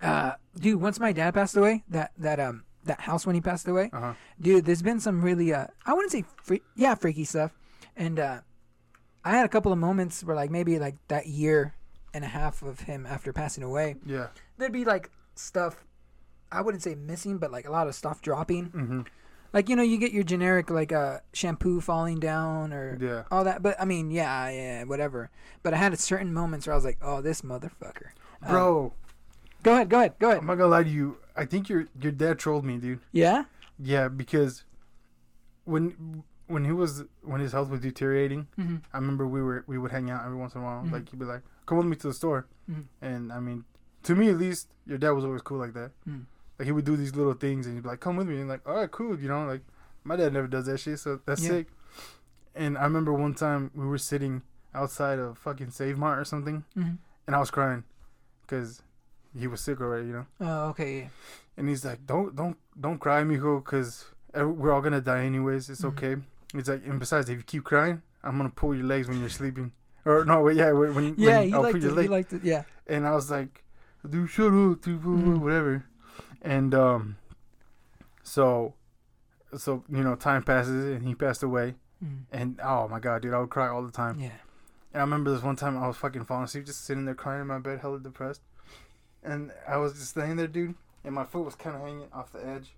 uh, dude, once my dad passed away, that that um that house when he passed away, Uh huh. dude, there's been some really uh I wouldn't say free, yeah freaky stuff, and uh, I had a couple of moments where like maybe like that year and a half of him after passing away, Yeah. there'd be like stuff. I wouldn't say missing, but like a lot of stuff dropping. Mm-hmm. Like you know, you get your generic like uh shampoo falling down or Yeah. all that. But I mean, yeah, yeah, whatever. But I had certain moments where I was like, oh, this motherfucker. Um, Bro, go ahead, go ahead, go ahead. I'm not gonna lie to you. I think your your dad trolled me, dude. Yeah. Yeah, because when when he was when his health was deteriorating, Mm-hmm. I remember we were we would hang out every once in a while. Mhm. Like he'd be like, "Come with me to the store," Mhm. and I mean, to me at least, your dad was always cool like that. Like he would do these little things, and he'd be like, "Come with me," and like, "All right, cool," you know. Like my dad never does that shit, so that's Yeah. sick. And I remember one time we were sitting outside of fucking Save Mart or something, Mm-hmm. and I was crying because he was sick already, you know. Oh, okay. Yeah. And he's like, "Don't, don't, don't cry, mijo, because we're all gonna die anyways. It's Mhm. okay." He's like, "And besides, if you keep crying, I'm gonna pull your legs when you're sleeping." Or no, wait, yeah, when, Yeah, when he I'll liked pull it. your He leg. liked it. Yeah. And I was like, "Dude, shut up, dude, Mhm. whatever." And um, so, so you know, time passes, and he passed away. Mm. And oh my god, dude, I would cry all the time. Yeah. And I remember this one time I was fucking falling asleep, just sitting there crying in my bed, hella depressed. And I was just laying there, dude, and my foot was kind of hanging off the edge.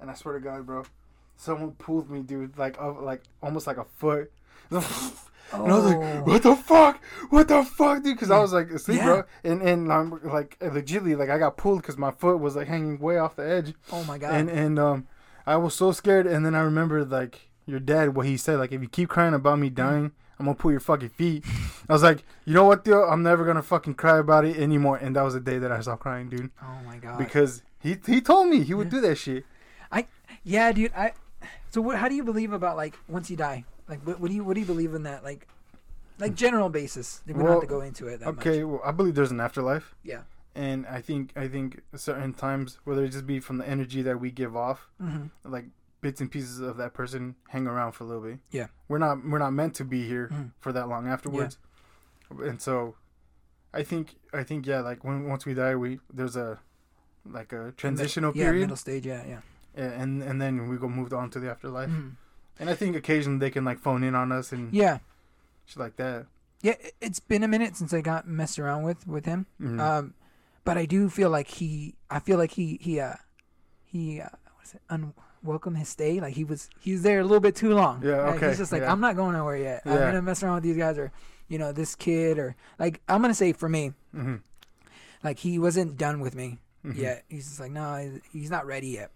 And I swear to God, bro, someone pulled me, dude, like up, like almost like a foot. and I was like, Oh. "What the fuck? What the fuck, dude?" Because I was like asleep, Yeah. bro, and and I'm like legitly, like I got pulled because my foot was like hanging way off the edge, Oh my god. and and um, I was so scared. And then I remembered like your dad, what he said, like if you keep crying about me dying. I'm gonna pull your fucking feet. I was like, you know what, Theo? I'm never gonna fucking cry about it anymore. And that was the day that I stopped crying, dude. oh my god. Because he he told me he would Yeah. do that shit. I yeah, dude. I. So what? How do you believe about like once you die? Like what, what do you what do you believe in that? Like, like general basis. We don't Well, have to go into it that Okay, much. well, I believe there's an afterlife. Yeah. And I think I think certain times, whether it just be from the energy that we give off, Mm-hmm. like bits and pieces of that person hang around for a little bit. Yeah. We're not we're not meant to be here Mhm. for that long afterwards. Yeah. And so I think I think yeah, like when once we die we there's a like a transitional yeah, period middle stage. Yeah, yeah. and and then we go moved on to the afterlife. Mhm. And I think occasionally they can like phone in on us and Yeah, shit like that. yeah. it- It's been a minute since I got messed around with with him. Mhm. Um, but I do feel like he. I feel like he he uh he uh, what is it unwelcome his stay. Like he was he's there a little bit too long. Yeah, Like, okay, He's just like yeah. I'm not going nowhere yet. I'm gonna mess around with these guys or you know this kid or like I'm gonna say for me Mhm. like he wasn't done with me Mhm. yet. He's just like no he's not ready yet.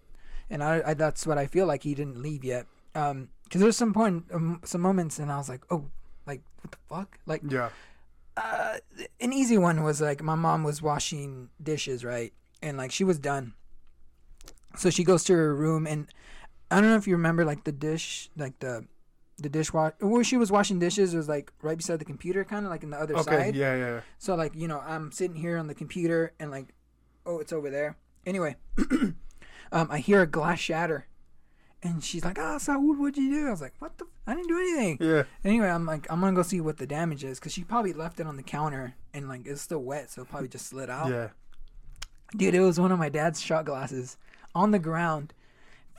And I, I that's what I feel like he didn't leave yet. Um, because there's some point um, some moments and I was like oh like what the fuck like Yeah. uh, an easy one was like my mom was washing dishes, right? And like she was done. So she goes to her room and I don't know if you remember like the dish, like the the dishwasher where she was washing dishes was like right beside the computer kind of like in the other Okay. side. Yeah, yeah. So like, you know, I'm sitting here on the computer and like oh, it's over there. Anyway, um I hear a glass shatter. And she's like, "Ah, Saul, what'd you do?" I was like, "What the? F- I didn't do anything." Yeah. Anyway, I'm like, I'm gonna go see what the damage is because she probably left it on the counter and like it's still wet, so it probably just slid out. Yeah. Dude, it was one of my dad's shot glasses on the ground,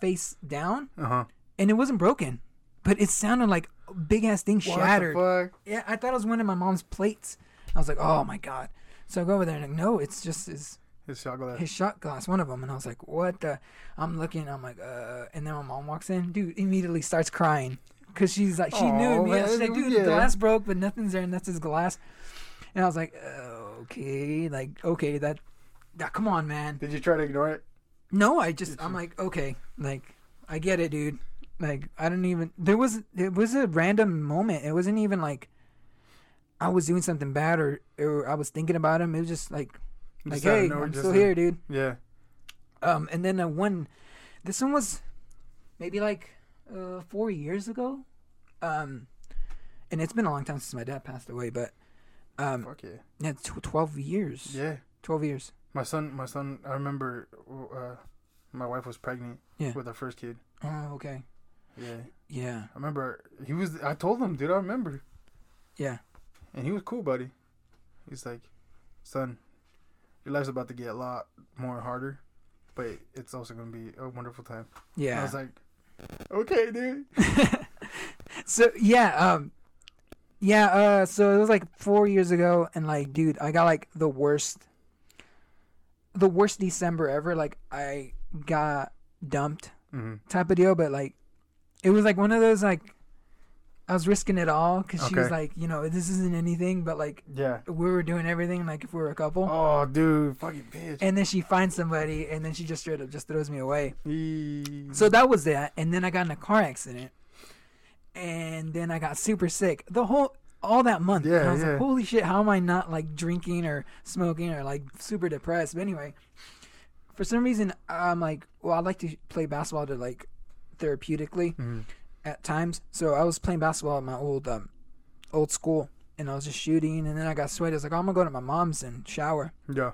face down, Uh huh. and it wasn't broken, but it sounded like a big ass thing shattered. What the Yeah, I thought it was one of my mom's plates. I was like, oh my god. So I go over there and like, no, it's just fuck? His shot glass. his shot glass, one of them. And I was like, what the? I'm looking, I'm like, uh, and then my mom walks in, dude, immediately starts crying. Cause she's like, she knew Aw, me. She's like, dude, yeah. the glass broke, but nothing's there, and that's his glass. And I was like, okay, like okay, that, that come on, man. Did you try to ignore it? No, I just Did I'm you- like okay, like I get it, dude. Like I don't even there was it was a random moment. It wasn't even like I was doing something bad or or I was thinking about him. It was just like Just of hey, I'm still like- here, dude. Yeah. Um, and then uh, one, this one was maybe like uh, four years ago. Um, and it's been a long time since my dad passed away, but um, Fuck yeah. yeah, tw- twelve years. Yeah. twelve years. My son, my son. I remember, uh, my wife was pregnant Yeah. with our first kid. Oh, okay. Yeah. Yeah, I remember he was. I told him, dude. I remember, yeah, and he was cool, buddy. He's like, son, your life's about to get a lot more harder, but it's also gonna be a wonderful time. Yeah. I was like, okay, dude. so yeah, um, yeah. Uh, so it was like four years ago, and like, dude, I got like the worst, the worst December ever. Like, I got dumped hmm type of deal, but like it was like one of those like I was risking it all because she was Okay. like, you know, this isn't anything, but like Yeah. we were doing everything like if we were a couple. Oh, dude, fucking bitch. And then she finds somebody, and then she just straight up just throws me away. Eee. So that was that, and then I got in a car accident, and then I got super sick. The whole all that month, Yeah, and I was yeah. like, holy shit, how am I not like drinking or smoking or like super depressed? But anyway, for some reason, I'm like, well, I like to play basketball to like therapeutically Mhm. At times. So I was playing basketball at my old um old school, and I was just shooting, and then I got sweaty. I was like, oh, I'm gonna go to my mom's and shower. Yeah.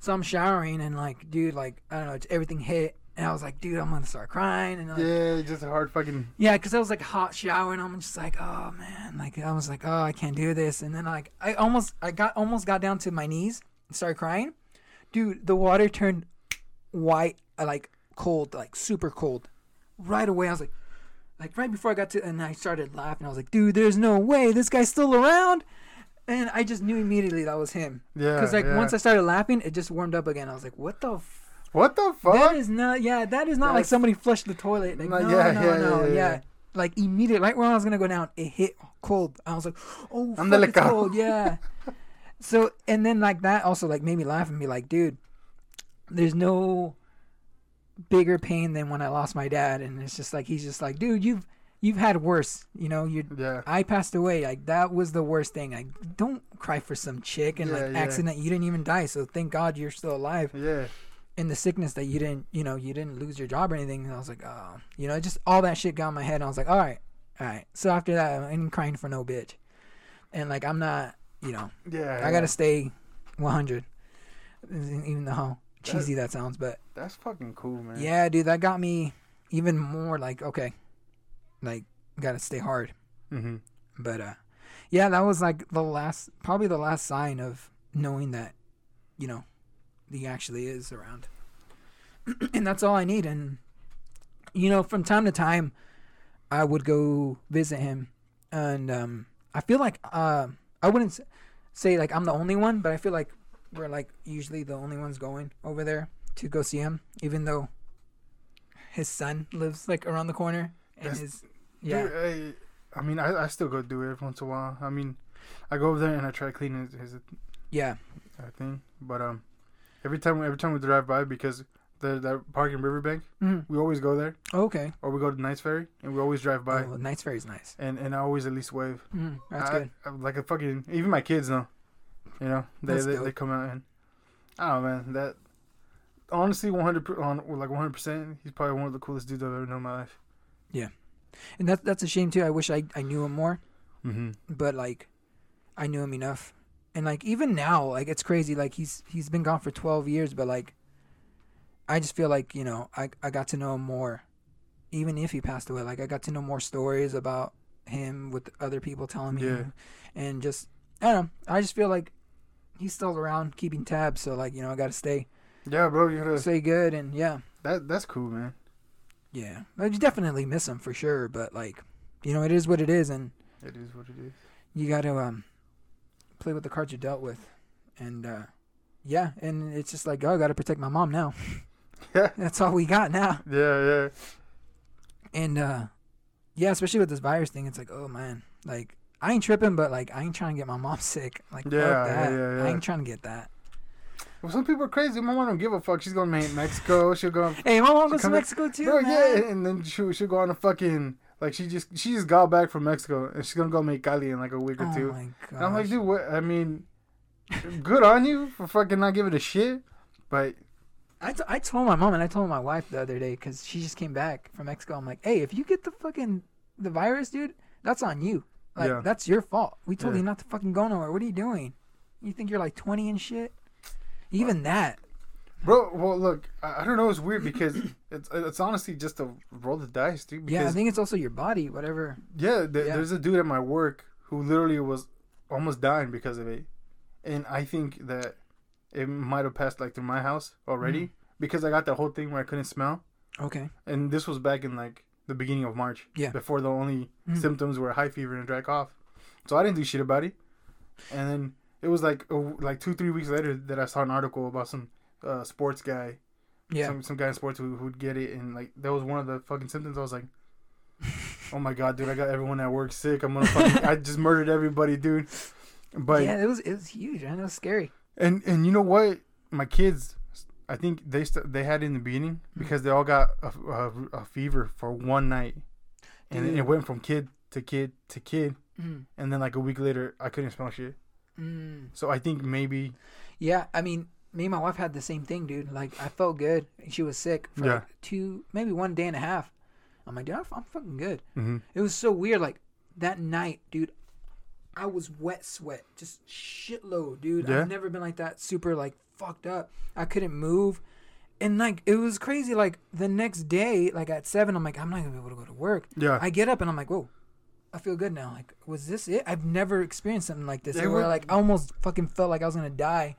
So I'm showering, and like, dude, like I don't know, everything hit, and I was like, dude, I'm gonna start crying, and like, Yeah, just a hard fucking. yeah, because I was like hot shower, and I'm just like, oh man, like I was like, oh, I can't do this, and then like I almost, I got almost got down to my knees and started crying, dude. The water turned white, like cold, like super cold, right away. I was like, like right before I got to, and I started laughing. I was like, dude, there's no way this guy's still around, and I just knew immediately that was him. Yeah. Because like yeah. once I started laughing, it just warmed up again. I was like, what the. F- What the fuck? that is not. Yeah, that is not like somebody flushed the toilet. Like, Like, no, yeah, no, yeah, no, yeah, yeah. Like immediately, right when I was gonna go down, it hit cold. I was like, oh, I'm fuck, it's cold. Yeah. so and then like that also like made me laugh and be like, dude, there's no bigger pain than when I lost my dad, and it's just like he's just like, dude, you've you've had worse. You know, you yeah. I passed away. Like that was the worst thing. Like don't cry for some chick and Yeah, like yeah. accident. You didn't even die, so thank God you're still alive. Yeah. In the sickness that you didn't, you know, you didn't lose your job or anything. And I was like, oh, you know, just all that shit got in my head. And I was like, all right, all right. So after that, I ain't crying for no bitch. And like I'm not, you know, Yeah. I gotta stay 100, even though cheesy that sounds. But That's fucking cool, man. yeah, dude, that got me even more like okay, like gotta stay hard. Mm-hmm. But uh yeah, that was like the last probably the last sign of knowing that, you know, he actually is around. and that's all I need and you know, from time to time I would go visit him and um I feel like uh, I wouldn't say like I'm the only one, but I feel like we're like usually the only ones going over there to go see him even though his son lives like around the corner and That's- his yeah. Dude, I, I mean, I, I still go do it every once in a while. I mean, I go over there and I try to clean his, his Yeah. uh, thing, but um, every time every time we drive by because the that park in Riverbank, Mhm. we always go there, Okay. or we go to Knights Ferry, and we always drive by, Oh, Knights Ferry's nice. and and I always at least wave. Mm, that's I, good. I, like a fucking even my kids know, you know, they That's they, dope. they come out and I don't know, man. That honestly, one hundred on like one hundred percent, he's probably one of the coolest dudes I've ever known in my life. Yeah, and that that's a shame too. I wish I, I knew him more, Mm-hmm. but like I knew him enough. And like even now, like it's crazy. Like he's he's been gone for twelve years, but like I just feel like, you know, I I got to know him more. Even if he passed away. Like I got to know more stories about him with other people telling me Yeah. and just I don't know. I just feel like he's still around keeping tabs, so like, you know, I gotta stay Yeah, bro, you gotta stay good and yeah. that that's cool, man. Yeah, I definitely miss him for sure. But like, you know, it is what it is, and It is what it is. you got to um play with the cards you're dealt with, and uh yeah, and it's just like, oh, I got to protect my mom now. Yeah. That's all we got now, Yeah, yeah. and uh yeah, especially with this virus thing, it's like, oh man, like I ain't tripping, but like I ain't trying to get my mom sick. Like fuck Yeah, that. yeah, yeah, I ain't trying to get that. Well, some people are crazy. My mom don't give a fuck. She's going to make Mexico. She'll go. Hey, my mom goes to Mexico too, Bro, man. yeah, and then she'll, she'll go on a fucking like she just she just got back from Mexico and she's gonna go Mexicali in like a week or Oh two. I'm like, dude, what? I mean, good on you for fucking not giving a shit. But I, t- I told my mom and I told my wife the other day because she just came back from Mexico. I'm like, hey, if you get the fucking the virus, dude, that's on you. Like Yeah. that's your fault. We told Yeah. you not to fucking go nowhere. What are you doing? You think you're like 20 and shit? Even that. bro, well, look, I, I don't know. It's weird because it's it's honestly just a roll the dice, dude. Yeah, I think it's also your body, whatever. yeah, th- Yeah. there's a dude at my work who literally was almost dying because of it, and I think that it might have passed like through my house already Mm-hmm. because I got that whole thing where I couldn't smell. Okay. and this was back in like the beginning of March. Yeah. Before the only Mm. symptoms were high fever and a dry cough, so I didn't do shit about it. And then it was like a, like two three weeks later that I saw an article about some uh, sports guy, Yeah. some some guy in sports who who'd get it, and like that was one of the fucking symptoms. I was like, oh my god, dude, I got everyone at work sick. I'm gonna fucking, I just murdered everybody, dude. But yeah, it was it was huge, man. It was scary. and and you know what? My kids, I think they st- they had it in the beginning because they all got a, a, a fever for one night, and it went from kid to kid to kid, Mm. and then like a week later, I couldn't smell shit. Mm. So I think maybe Yeah, I mean, me and my wife had the same thing, dude. Like, I felt good. and She was sick for Yeah. like two, maybe one day and a half. I'm like, dude, I'm I'm fucking good. hmm It was so weird. Like that night, dude, I was wet sweat, just shitload, dude. Yeah? I've never been like that, super like fucked up. I couldn't move, and like it was crazy. Like the next day, like at seven, I'm like, I'm not gonna be able to go to work. yeah, I get up and I'm like, whoa. I feel good now. Like, was this it? I've never experienced something like this. Yeah, where well- like I almost fucking felt like I was gonna die,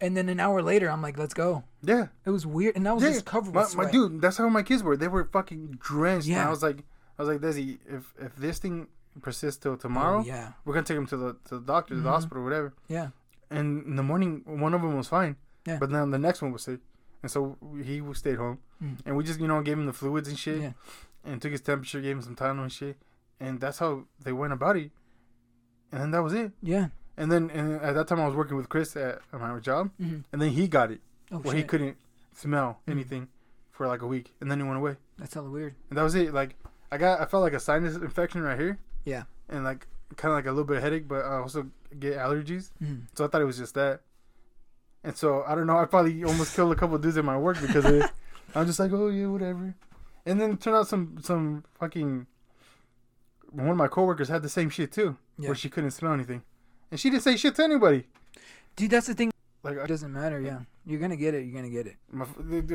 and then an hour later, I'm like, let's go. yeah, It was weird, and I was just covered my, with my sweat. dude, that's how my kids were. They were fucking drenched. Yeah, Yeah. I was like, I was like, Desi, if if this thing persists till Oh, tomorrow, yeah, we're gonna take him to the to the doctor, to the hospital, whatever. yeah, And in the morning, one of them was fine. Yeah. But then the next one was sick, and so he stayed home, Mm. and we just you know gave him the fluids and shit, yeah. and took his temperature, gave him some Tylenol and shit, and that's how they went about it. And then that was it. Yeah. And then and at that time I was working with Chris at, at my job, Mm-hmm. and then he got it Oh where shit. he couldn't smell Mm. anything for like a week, and then he went away, That's hella weird. and that was it. Like I got I felt like a sinus infection right here, Yeah. and like kind of like a little bit of headache, but I also get allergies. Mm. So I thought it was just that. And so I don't know. I probably almost killed a couple of dudes at my work because it. I'm just like, oh yeah, whatever. And then it turned out some some fucking one of my coworkers had the same shit too, Yeah. where she couldn't smell anything, and she didn't say shit to anybody. Dude, that's the thing. Like, It doesn't matter. Yeah, you're gonna get it. You're gonna get it. my,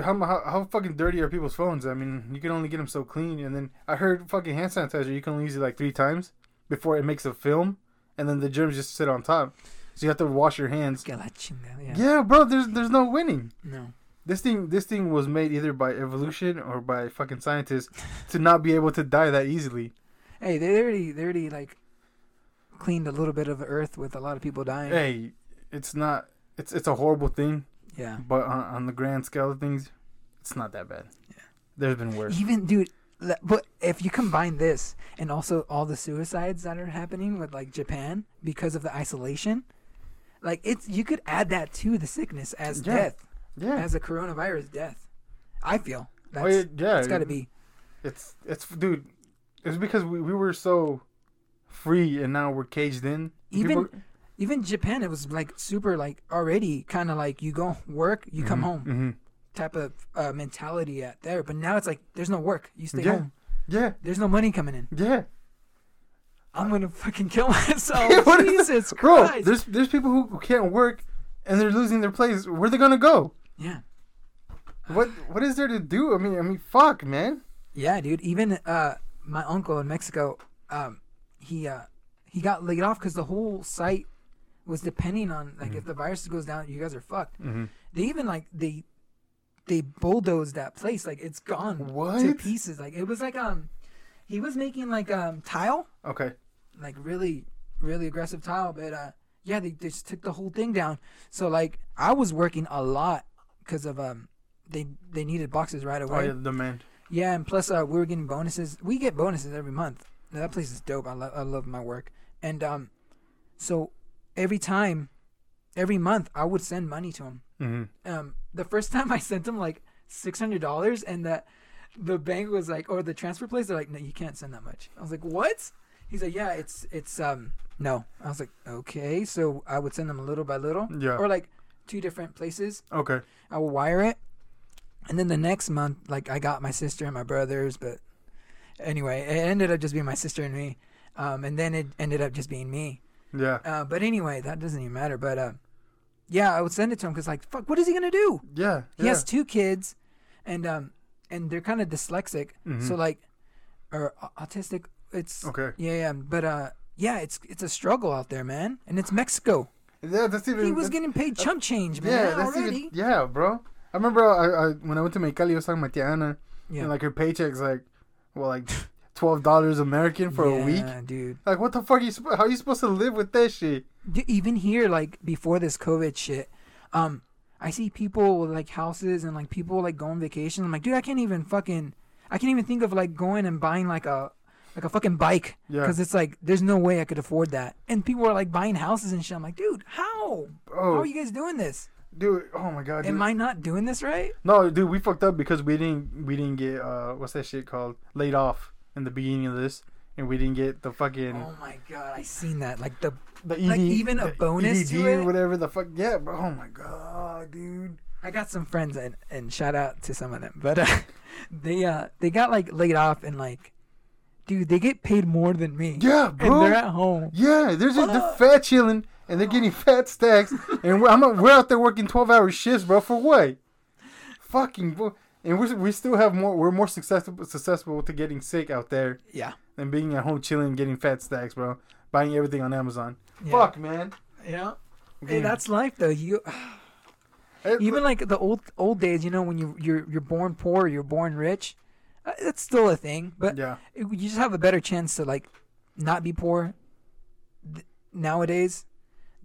how, how how fucking dirty are people's phones? I mean, you can only get them so clean. And then I heard fucking hand sanitizer, you can only use it like three times before it makes a film, and then the germs just sit on top. So you have to wash your hands. Que la chingada, Yeah. Yeah, bro. There's there's no winning. No. This thing, this thing was made either by evolution or by fucking scientists to not be able to die that easily. Hey, they already they already like cleaned a little bit of the earth with a lot of people dying. Hey, it's not. It's it's a horrible thing, Yeah. but on, on the grand scale of things, it's not that bad. Yeah. There's been worse. Even dude, but if you combine this and also all the suicides that are happening with like Japan because of the isolation, like it's you could add that to the sickness as Yeah. death, Yeah. as a coronavirus death. I feel that's oh, yeah, yeah. it's got to be. It's it's dude. It's because we, we were so free and now we're caged in. Even- People- Even Japan, it was like super like already kind of like you go work, you come Mhm, home mhm. type of uh, mentality at there. But now it's like there's no work, you stay Yeah. home. Yeah, There's no money coming in. yeah, I'm gonna fucking kill myself. Jesus bro. Christ. There's there's people who, who can't work and they're losing their place. Where they gonna go? yeah. What what is there to do? I mean, I mean, fuck, man. Yeah, dude. Even uh, my uncle in Mexico, um, he uh, he got laid off because the whole site was depending on like if the virus goes down, you guys are fucked. Mm-hmm. They even like they they bulldozed that place, like it's gone to pieces. Like it was like um, he was making like um tile, Okay. like really really aggressive tile, but uh, yeah, they, they just took the whole thing down. So like I was working a lot because of um. They, they needed boxes right Oh away. yeah, the demand. Yeah, and plus uh, we were getting bonuses. We get bonuses every month. Now, that place is dope. I, lo- I love my work, and um, so every time, every month, I would send money to him. Mm-hmm. Um, the first time I sent him like six hundred dollars, and that the bank was like, or the transfer place, they're like, no, you can't send that much. I was like, what? He's like, yeah, it's it's um no. I was like, okay, so I would send them a little by little, Yeah. or like two different places. Okay. I will wire it, and then the next month, like I got my sister and my brothers, but anyway, it ended up just being my sister and me, um, and then it ended up just being me. Yeah. Uh, but anyway, that doesn't even matter. But uh, yeah, I would send it to him because like, fuck, what is he gonna do? Yeah. He yeah. has two kids, and um, and they're kind of dyslexic, Mhm. so like, or au- autistic. It's Okay. yeah, yeah, but uh, yeah, it's it's a struggle out there, man, and it's Mexico. Yeah, that's even. He was getting paid chump change, man, yeah, that's already. even. Yeah, bro. I remember I, I when I went to Mexicali, I was talking about Tiana, yeah, and like her paycheck's like, well, like twelve dollars American for a week. Dude. Like, what the fuck? Are you how are you supposed to live with that shit? Even here, like before this COVID shit, um, I see people with like houses and like people like go on vacation. I'm like, dude, I can't even fucking, I can't even think of like going and buying like a, like a fucking bike Yeah. because it's like there's no way I could afford that. And people are like buying houses and shit. I'm like, dude, how? How Oh, are you guys doing this? dude. Oh my god. Dude. Am I not doing this right? No, dude, we fucked up because we didn't we didn't get uh what's that shit called laid off in the beginning of this, and we didn't get the fucking Oh my god, I seen that. Like the the like, even a bonus to it? or whatever the fuck. Yeah, bro. Oh my god, dude. I got some friends and and shout out to some of them, but uh, they uh they got like laid off and like, dude, they get paid more than me. Yeah, and they're at home. Yeah, they're just they're fat chilling and they're getting fat stacks, and we're, I'm we're out there working twelve hour shifts, bro. For what? Fucking, bro. And we we still have more. We're more successful successful to getting sick out there Yeah. than being at home chilling, getting fat stacks, bro. Buying everything on Amazon. yeah. Fuck, man. Yeah. Hey, that's life though. You even like the old old days, you know, when you you're you're born poor, you're born rich. Uh, That's still a thing, but yeah, it, you just have a better chance to like not be poor th- nowadays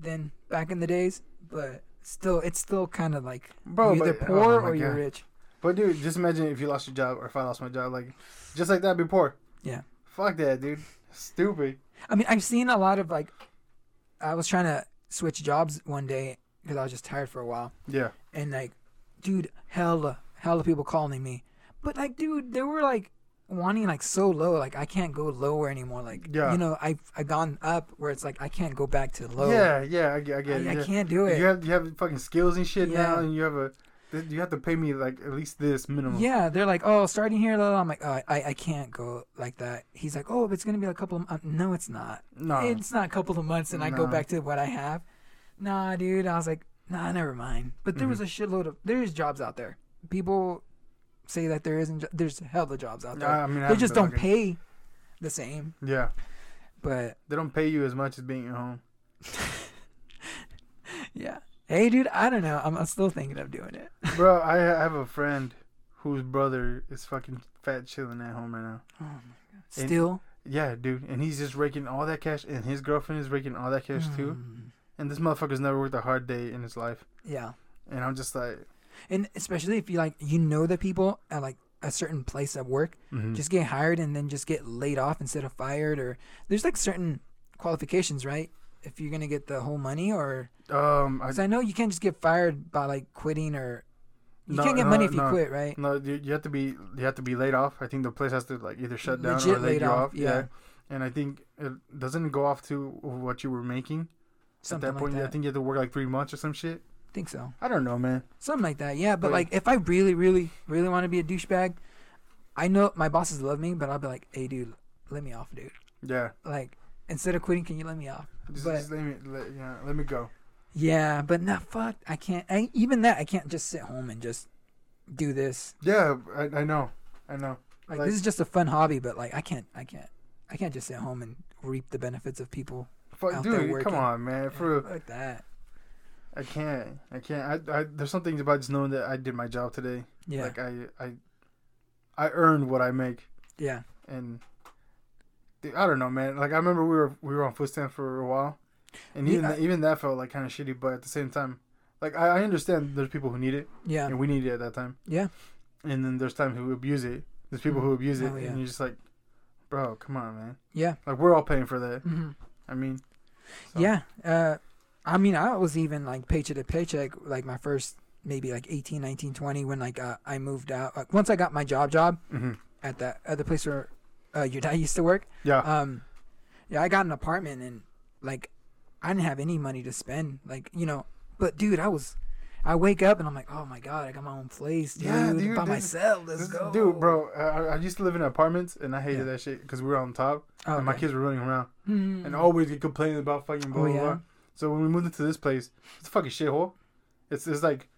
than back in the days. But still, it's still kind of like bro. you're either but- poor oh or you're rich. But dude, just imagine if you lost your job or if I lost my job, like just like that before. Yeah. Fuck that, dude. Stupid. I mean, I've seen a lot of like. I was trying to switch jobs one day because I was just tired for a while, Yeah. and like, dude, hella, hella people calling me, but like, dude, they were like wanting like so low, like I can't go lower anymore. Like, Yeah. you know, I've I gone up where it's like I can't go back to low. Yeah, yeah, I get, I I, it. I yeah. can't do it. You have you have fucking skills and shit now, and you have a you have to pay me like at least this minimum. Yeah, they're like, oh, starting here, blah, blah. I'm like, oh, I, I can't go like that. He's like, oh, but it's gonna be a couple of months. No, it's not. No. It's not a couple of months, and I go back to what I have. Nah, dude. I was like, nah, never mind. But there was a Mm-hmm. shitload of there's jobs out there. People say that there isn't. jo- There's hella jobs out there. I mean, I they just don't looking. pay the same. Yeah, But they don't pay you as much as being at home. yeah, hey, dude. I don't know. I'm, I'm still thinking of doing it. Bro, I have a friend whose brother is fucking fat chilling at home right now. Oh my god. And- Still. Yeah, dude, and he's just raking all that cash, and his girlfriend is raking all that cash too. Mm, And this motherfucker's never worked a hard day in his life. yeah. And I'm just like, And especially if you like, you know the people at like a certain place at work, mhm. just get hired and then just get laid off instead of fired, or there's like certain qualifications, right? If you're gonna get the whole money, or um, I, because I know you can't just get fired by like quitting, or you No, can't get no, money if you quit, right? no, you, you have to be you have to be laid off. I think the place has to like either shut down Legit or lay you off, off. yeah. And I think it doesn't go off to what you were making Something at that like point. that. I think you have to work like three months or some shit. think so. I don't know, man. Something like that, yeah. But But- like, if I really, really, really want to be a douchebag, I know my bosses love me, but I'll be like, "Hey, dude, let me off, dude. Yeah, Like, instead of quitting, can you let me off?" Just, But- just let me let, yeah, let me go. Yeah, but nah, fuck. I can't. I, even that, I can't just sit home and just do this. Yeah, I, I know, I know. Like, Like- this is just a fun hobby, but like I can't. I can't. I can't just sit home and reap the benefits of people. Fuck, Out there dude, working. come on, man. For like that. I can't, I can't. I, I there's some things about just knowing that I did my job today. Yeah. Like I, I, I earned what I make, yeah. and dude, I don't know, man. Like I remember we were we were on foot stand for a while, and even I- that, even that felt like kind of shitty. But at the same time, like I, I understand there's people who need it, Yeah. and we need it at that time. Yeah. And then there's times who abuse it. There's people who abuse it, Oh, yeah. and you're just like, bro, come on, man. Yeah. Like we're all paying for that. hmm I mean, so- Yeah. Uh, I mean, I was even like paycheck to paycheck, like my first maybe like 18, 19, 20 when like uh, I moved out. Like, once I got my job job hmm at that other place where uh, your dad used to work. Yeah. Um, yeah, I got an apartment and like I didn't have any money to spend. Like you know, but dude, I was. I wake up and I'm like, oh my god, I got my own place, dude, Yeah, dude, by this- myself. Let's This- go, Dude, bro, I, I used to live in apartments and I hated Yeah. that shit because we were on top Oh, and my kids were running around Mm. and always get complaining about fucking blah Oh, blah yeah? blah. So when we moved into this place, it's a fucking shithole. It's it's like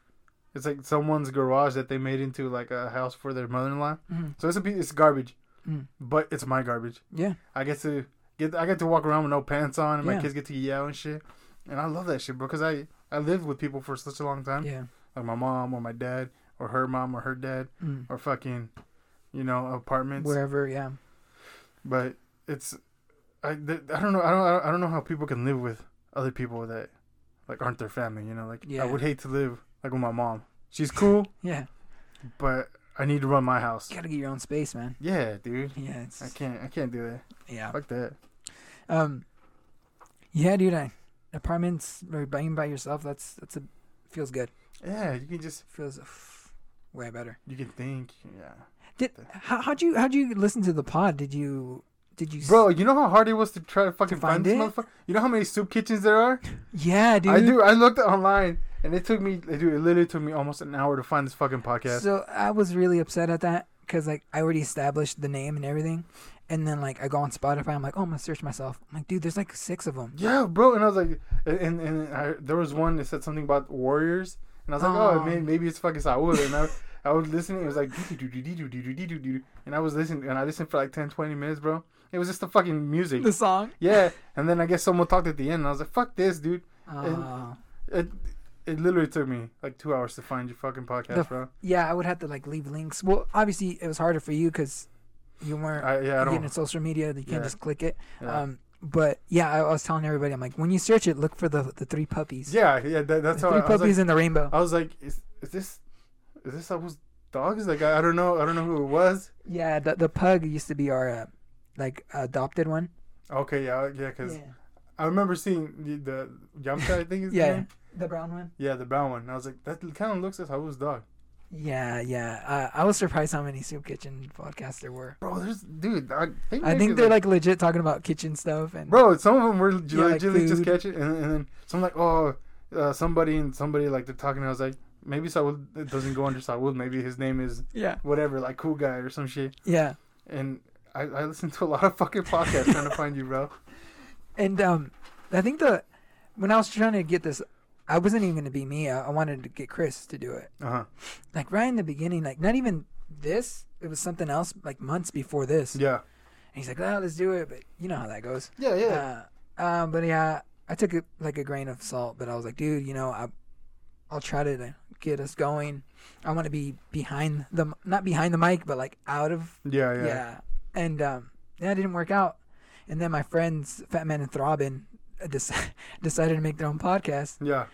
it's like someone's garage that they made into like a house for their mother-in-law. Mhm. So it's a piece, it's garbage, Mm. but it's my garbage. Yeah, I get to get I get to walk around with no pants on, and my kids get to yell and shit. And I love that shit, bro, because I I lived with people for such a long time, yeah. like my mom or my dad or her mom or her dad Mm. or fucking, you know, apartments. Wherever, yeah. But it's I th- I don't know I don't I don't know how people can live with other people that like aren't their family. You know, like Yeah. I would hate to live like with my mom. She's cool, Yeah. but I need to run my house. You gotta get your own space, man. Yeah, dude. Yeah, it's I can't I can't do that. yeah. Fuck that. Um, yeah, dude. I, apartments or being by yourself. That's that's a feels good. Yeah, you can just Feels uh, way better. you can think. Yeah. Did how how'd you how'd you listen to the pod? Did you did you? Bro, you know how hard it was to try to fucking find find, this it? motherfucker? You know how many soup kitchens there are? Yeah, dude. I do. I looked online and it took me, dude, it literally took me almost an hour to find this fucking podcast. So I was really upset at that because like I already established the name and everything, and then like I go on Spotify, I'm like, oh, I'm gonna search myself. I'm like, dude, there's like six of them. Yeah, bro. And I was like, and and I, there was one that said something about warriors, and I was like, oh, oh man, maybe it's fucking Saul. And I, I was listening. It was like, and I was listening, and I listened for like 10, 20 minutes, bro. It was just the fucking music. The song. Yeah, and then I guess someone talked at the end, and I was like, fuck this, dude. Oh it literally took me like two hours to find your fucking podcast, The- bro. yeah, I would have to like leave links. Well, obviously it was harder for you because you weren't I, yeah, I getting social media. You can't just click it. Yeah. Um, but yeah, I, I was telling everybody, I'm like, when you search it, look for the the three puppies. yeah, yeah. That, that's the how three I, puppies like, in the rainbow. I was like, is is this is this Saul's dogs? Like I, I don't know. I don't know who it was. Yeah, the the pug used to be our uh, like adopted one. Okay, yeah, yeah, because. yeah, I remember seeing the, the Yamcha, I think is yeah, the brown one. yeah, the brown one. And I was like, that kind of looks like Saul's dog, Yeah, yeah. Uh, I was surprised how many soup kitchen podcasts there were. bro. There's dude, I think I think they're like legit talking about kitchen stuff and bro. Some of them were Yeah, like legitimately just food. catch it, and, and then some like, oh, uh, somebody and somebody like they're talking. I was like, maybe Saul doesn't go under Saul. Maybe his name is yeah, whatever, like cool guy or some shit. yeah. And I, I listened to a lot of fucking podcasts trying to find you, bro. And um, I think the when I was trying to get this, I wasn't even gonna be me. I, I wanted to get Chris to do it. Uh huh. Like right in the beginning, like not even this. It was something else, like months before this. Yeah. And he's like, "Oh, let's do it." But you know how that goes. Yeah, yeah. Uh, um, but yeah, I took it like a grain of salt. But I was like, dude, you know, I, I'll try to get us going. I want to be behind the, not behind the mic, but like out of, yeah, yeah, yeah. And um, yeah, it didn't work out. And then my friends, Fat Man and Throbbing, dec- decided to make their own podcast. yeah,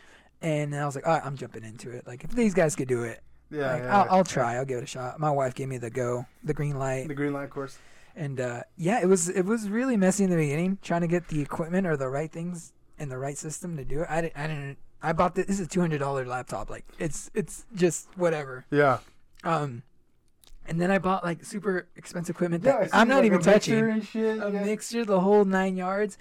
And I was like, all right, I'm jumping into it. Like, if these guys could do it, yeah. like, yeah, I'll, yeah. I'll try. I'll give it a shot. My wife gave me the go, the green light. the green light of course. And uh, yeah, it was it was really messy in the beginning, trying to get the equipment or the right things and the right system to do it. I didn't. I didn't. I bought this. This is a two hundred dollar laptop. Like it's it's just whatever. Yeah. Um, and then I bought like super expensive equipment that see, I'm not like, even touching. Shit. A yeah. mixture, the whole nine yards.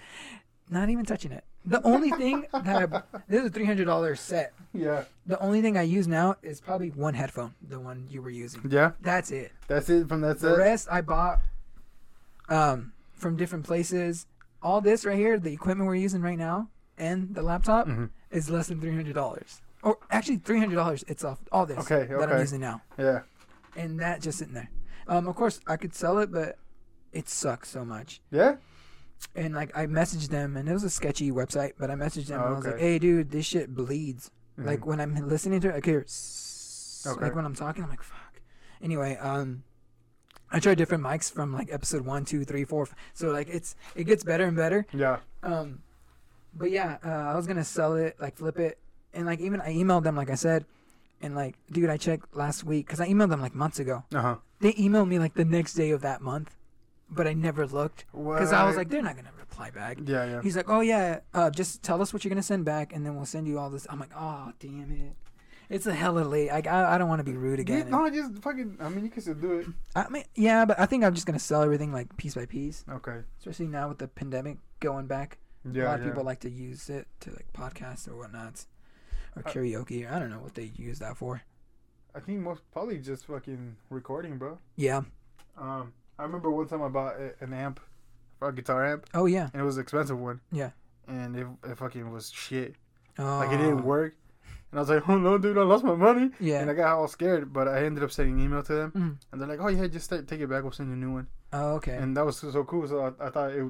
Not even touching it. The only thing that I this is a three hundred dollar set. Yeah. The only thing I use now is probably one headphone, the one you were using. Yeah. That's it. That's it from that set. The rest I bought um, from different places. All this right here, the equipment we're using right now, and the laptop Mhm. is less than three hundred dollars. Or actually, three hundred dollars. It's off all this Okay, that I'm using now, Yeah. and that just sitting there. Um, of course, I could sell it, but it sucks so much. Yeah. And like, I messaged them, and it was a sketchy website, but I messaged them, Oh, and I was like, "Hey, dude, this shit bleeds." Mhm. Like when I'm listening to it, I hear Okay. like when I'm talking, I'm like, fuck. Anyway, um, I tried different mics from like episode one, two, three, four. f- So like it's it gets better and better. Yeah. Um, but yeah, uh, I was gonna sell it, like flip it, and like even I emailed them, like I said, and like, dude, I checked last week because I emailed them like months ago. Uh huh. They emailed me like the next day of that month, but I never looked because I was like, they're not gonna reply. reply back. Yeah, yeah. He's like, "Oh yeah, uh, just tell us what you're gonna send back, and then we'll send you all this." I'm like, "Oh damn it, it's a hella late. Like I, I don't want to be rude Yeah, again." no, just fucking. I mean, you can still do it. I mean, yeah, but I think I'm just gonna sell everything like piece by piece, Okay. especially now with the pandemic going back. Yeah. a lot of yeah. people like to use it to like podcast or whatnot, or Uh, karaoke. I don't know what they use that for. I think most probably just fucking recording, bro. Yeah. Um, I remember one time I bought a, an amp, a guitar amp, Oh yeah. and it was an expensive one. Yeah. And it, it fucking was shit. Oh. Like it didn't work. And I was like, oh no, dude, I lost my money. Yeah. And I got all scared, but I ended up sending an email to them, Mhm. and they're like, "Oh yeah, just take it back. We'll send you a new one." Oh okay. And that was so, so cool. So I, I thought it,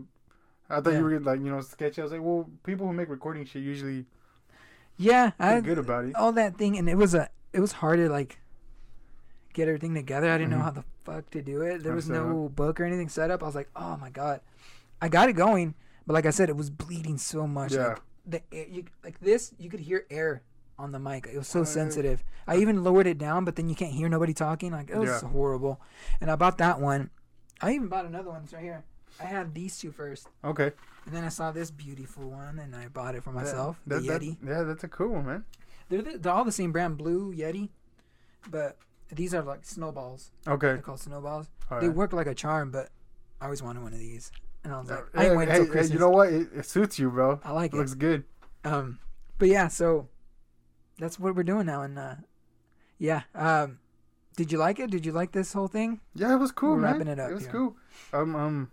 I thought Yeah. you were like you know sketchy. I was like, well, people who make recording shit usually yeah. feel I good about it. all that thing, and it was a it was hard to like get everything together. I didn't know Mhm. how the fuck to do it. There was no book or anything set up. I was like, oh my god, I got it going, but like I said, it was bleeding so much. Yeah. Like, the air, you, like this, you could hear air on the mic. It was so yeah. sensitive. I even lowered it down, but then you can't hear nobody talking. Like it was Yeah. horrible. And I bought that one. I even bought another one. It's right here. I had these two first, Okay. and then I saw this beautiful one, and I bought it for myself. That, the that- Yeti. yeah, that's a cool one, man. They're, the, they're all the same brand, Blue Yeti, but these are like snowballs. Okay. They're called snowballs. All They right. work like a charm, but I always wanted one of these, and I was like, I ain't waiting hey, until hey, you know what? It, it suits you, bro. I like It it. looks good. Um, but yeah, so that's what we're doing now, and uh, yeah. Um, did you like it? Did you like this whole thing? Yeah, it was cool, We're man. wrapping it up It was here. cool. Um, um,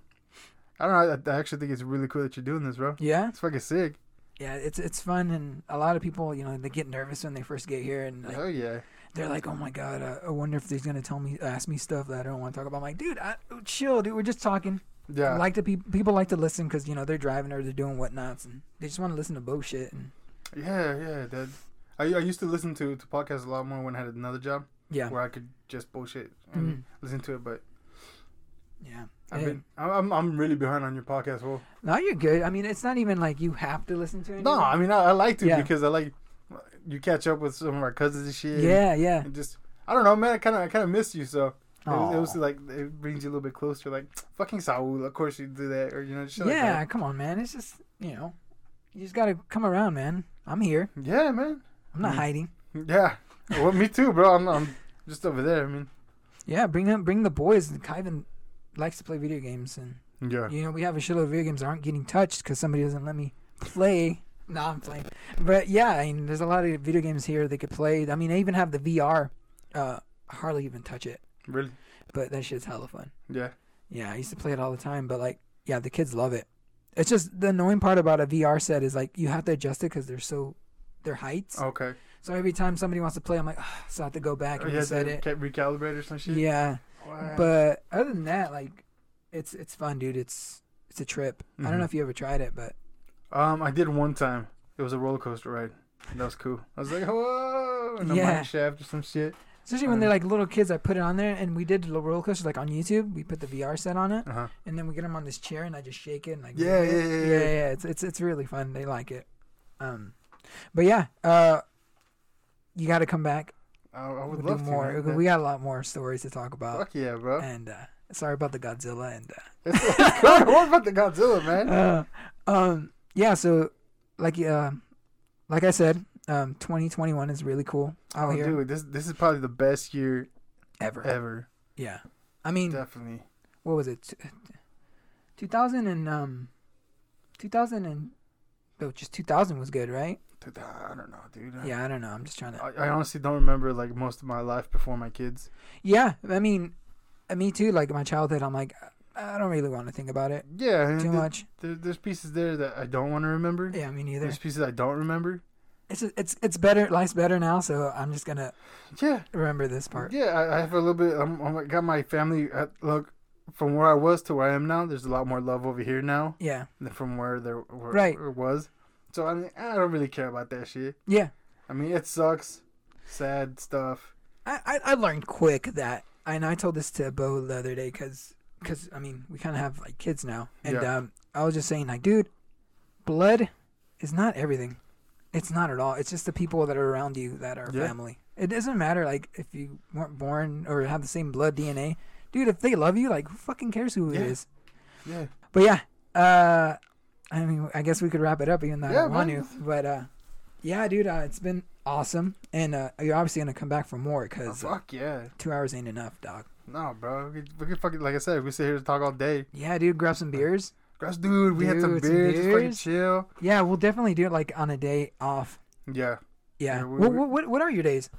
I don't know. I, I actually think it's really cool that you're doing this, bro. Yeah, It's fucking sick. yeah. It's it's fun, and a lot of people, you know, they get nervous when they first get here, and like, Hell yeah. They're like, "Oh my god, uh, I wonder if he's gonna tell me, ask me stuff that I don't want to talk about." I'm like, dude, I, chill, dude. We're just talking. Yeah. like to pe- people like to listen because you know they're driving or they're doing whatnots and they just want to listen to bullshit and yeah, yeah, Dad. I, I used to listen to, to podcasts a lot more when I had another job yeah where I could just bullshit and Mhm. listen to it. But yeah I've been, I'm, I'm really behind on your podcast. Well, no you're good i mean it's not even like you have to listen to it no, I mean I, I like to Yeah. because I like you catch up with some of our cousins and shit. yeah yeah And just I don't know, man. I kind of I kind of miss you, so it was, it was like it brings you a little bit closer. Like fucking Saul, of course you do that, or you know, shit yeah like come on man it's just you know you just gotta come around man i'm here. Yeah, man. i'm not Mm. hiding Yeah. Well, me too, bro. I'm, I'm just over there. I mean, yeah bring them bring the boys Kyvan likes to play video games and yeah. you know we have a shitload of video games that aren't getting touched because somebody doesn't let me play no i'm playing. But yeah i mean there's a lot of video games here they could play. I mean i even have the vr uh hardly even touch it. Really? but that shit's hella fun. Yeah. yeah i used to play it all the time but like yeah the kids love it. It's just the annoying part about a vr set is like you have to adjust it because they're so their heights. Okay. so every time somebody wants to play i'm like "Ugh," so i have to go back Oh, and reset to it. ca- recalibrate or some shit. yeah. Wow. but other than that like it's it's fun dude. It's it's a trip. I don't know if you ever tried it but um, I did one time. It was a roller coaster ride. That was cool. I was like, whoa, and a Yeah. mine shaft or some shit. Especially when Um, they're like little kids, I put it on there, and we did the roller coasters like on YouTube. We put the VR set on it, Uh huh. and then we get them on this chair, and I just shake it and like Yeah, move it. yeah, yeah, yeah, yeah. yeah. It's it's it's really fun. They like it. Um, but yeah, uh, you got to come back. I, I would We'll love do to. more. man. We got a lot more stories to talk about. Fuck yeah, bro. And uh, sorry about the Godzilla and. Uh, It's, it's cool. what about the Godzilla, man? uh, um, yeah. So, like, uh, like I said, um, 2021 is really cool out oh, here dude, this this is probably the best year ever. ever. Yeah. I mean, Definitely. what was it? 2000 and um, 2000 and no, just 2000 was good, right? Dude, I don't know, dude. Yeah, I don't know. I'm just trying to. I, I honestly don't remember like most of my life before my kids. Yeah, I mean, uh, me too. Like my childhood, I'm like, I don't really want to think about it Yeah, too much. There, there's pieces there that I don't want to remember. Yeah, me neither. There's pieces I don't remember. It's it's it's better. Life's better now, so I'm just gonna Yeah, remember this part. yeah. I, I have a little bit. I'm, I'm got my family. At, look, from where I was to where I am now, there's a lot more love over here now Yeah, than from where there where, Right. where it was. So I mean, I don't really care about that shit. yeah. I mean, it sucks. Sad stuff. I I, I learned quick that, and I told this to Bo the other day, cause, 'cause, I mean, we kind of have like kids now, and Yeah. um, I was just saying like, dude, blood is not everything. It's not at all. It's just the people that are around you that are Yeah. family. It doesn't matter like if you weren't born or have the same blood DNA, dude. If they love you, like who fucking cares who Yeah. it is? Yeah. But yeah, uh, I mean, I guess we could wrap it up even though I don't want to. But uh, yeah, dude, uh, it's been awesome, and uh, you're obviously gonna come back for more Oh, because uh, fuck yeah. two hours ain't enough, dog. No, bro. We could, we could fucking like I said, we sit here to talk all day. Yeah, dude, grab some beers. Grass, dude, we had some Dude, some beers, just fucking chill. Yeah, we'll definitely do it like on a day off. Yeah, Yeah. Yeah, we- what, we- what, what are your days?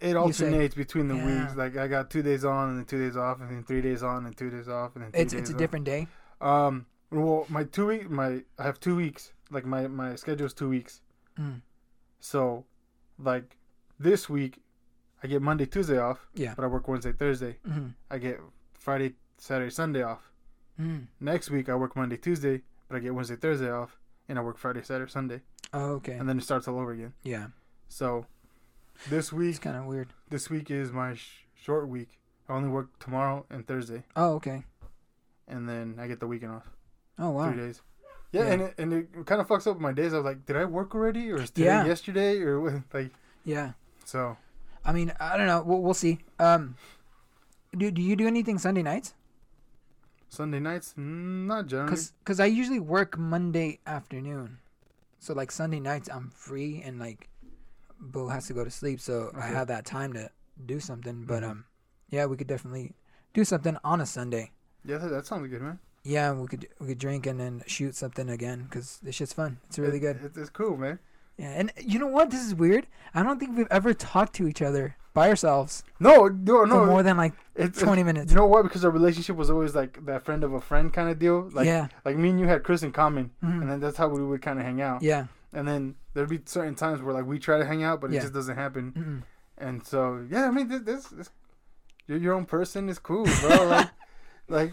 it alternates between the Yeah. weeks. Like I got two days on and then two days off, and then three days on and two days off, and then It's days it's a off. different day. Um, well, my two week, my I have two weeks. Like my my schedule is two weeks. Mm. So, like this week, I get Monday, Tuesday off. Yeah. But I work Wednesday, Thursday. Mm-hmm. I get Friday, Saturday, Sunday off. Mm. Next week I work Monday, Tuesday, but I get Wednesday, Thursday off, and I work Friday, Saturday, Sunday, Oh, okay. and then it starts all over again. Yeah. So, this It's week, kind of weird. this week is my sh- short week. I only work tomorrow and Thursday, Oh, okay. and then I get the weekend off, Oh, wow. three days. Yeah, Yeah. and it, and it kind of fucks up my days. I was like, did I work already, or is today Yeah. yesterday, or what? like Yeah. so? I mean, I don't know. We'll, we'll see. Um, do do you do anything Sunday nights? Sunday nights, Mm, not generally. Cause, cause I usually work Monday afternoon, so like Sunday nights I'm free and like, Bo has to go to sleep, so I have that time to do something. But Mhm. um, yeah, we could definitely do something on a Sunday. Yeah, that, that sounds good, man. Yeah, we could we could drink and then shoot something again because this shit's fun. It's really It- good. It's cool, man. Yeah, and you know what? This is weird. I don't think we've ever talked to each other by ourselves No, no, for no. more than like it's, it's- twenty minutes. You know what? Because our relationship was always like that friend of a friend kind of deal. Like, yeah, like me and you had Chris in common, Mhm. and then that's how we would kind of hang out. yeah. And then there'd be certain times where like we try to hang out, but Yeah. it just doesn't happen. Mm-mm. And so yeah, I mean, this, this, this you're your own person is cool, bro. like, like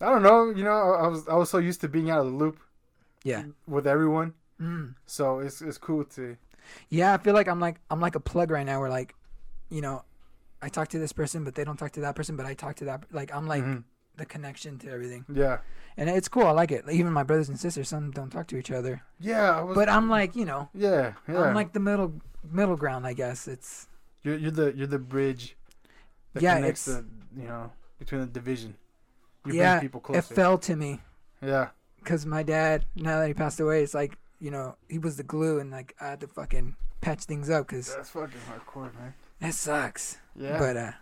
I don't know, you know, I, I was I was so used to being out of the loop Yeah. with everyone, Mm. so it's it's cool to Yeah, I feel like I'm like I'm like a plug right now. Where like, you know, I talk to this person, but they don't talk to that person, but I talk to that. Like I'm like Mhm. the connection to everything, yeah, and it's cool. I like it. Even my brothers and sisters, some don't talk to each other, yeah. Was, but I'm like, you know, yeah, yeah. I'm like the middle middle ground. I guess it's you're you're the you're the bridge that Yeah, connects the you know between the division. You yeah. bring people It fell to me yeah, because my dad, now that he passed away, it's like you know he was the glue, and like I had to fucking patch things up because that's fucking hardcore, man. it sucks. Yeah, But uh,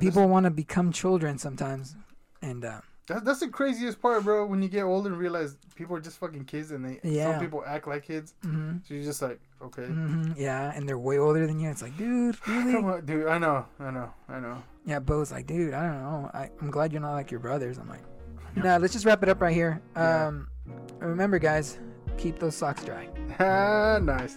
people want to become children sometimes, and uh, That's, that's the craziest part, bro. When you get older and realize people are just fucking kids, and they Yeah. some people act like kids. mhm. So you're just like, okay, hmm Yeah, and they're way older than you. It's like, dude, really? come on, dude. I know, I know, I know. Yeah, Bo's like, dude, I don't know. I, I'm glad you're not like your brothers. I'm like, nah, let's just wrap it up right here. Yeah. Um, remember, guys, keep those socks dry. nice.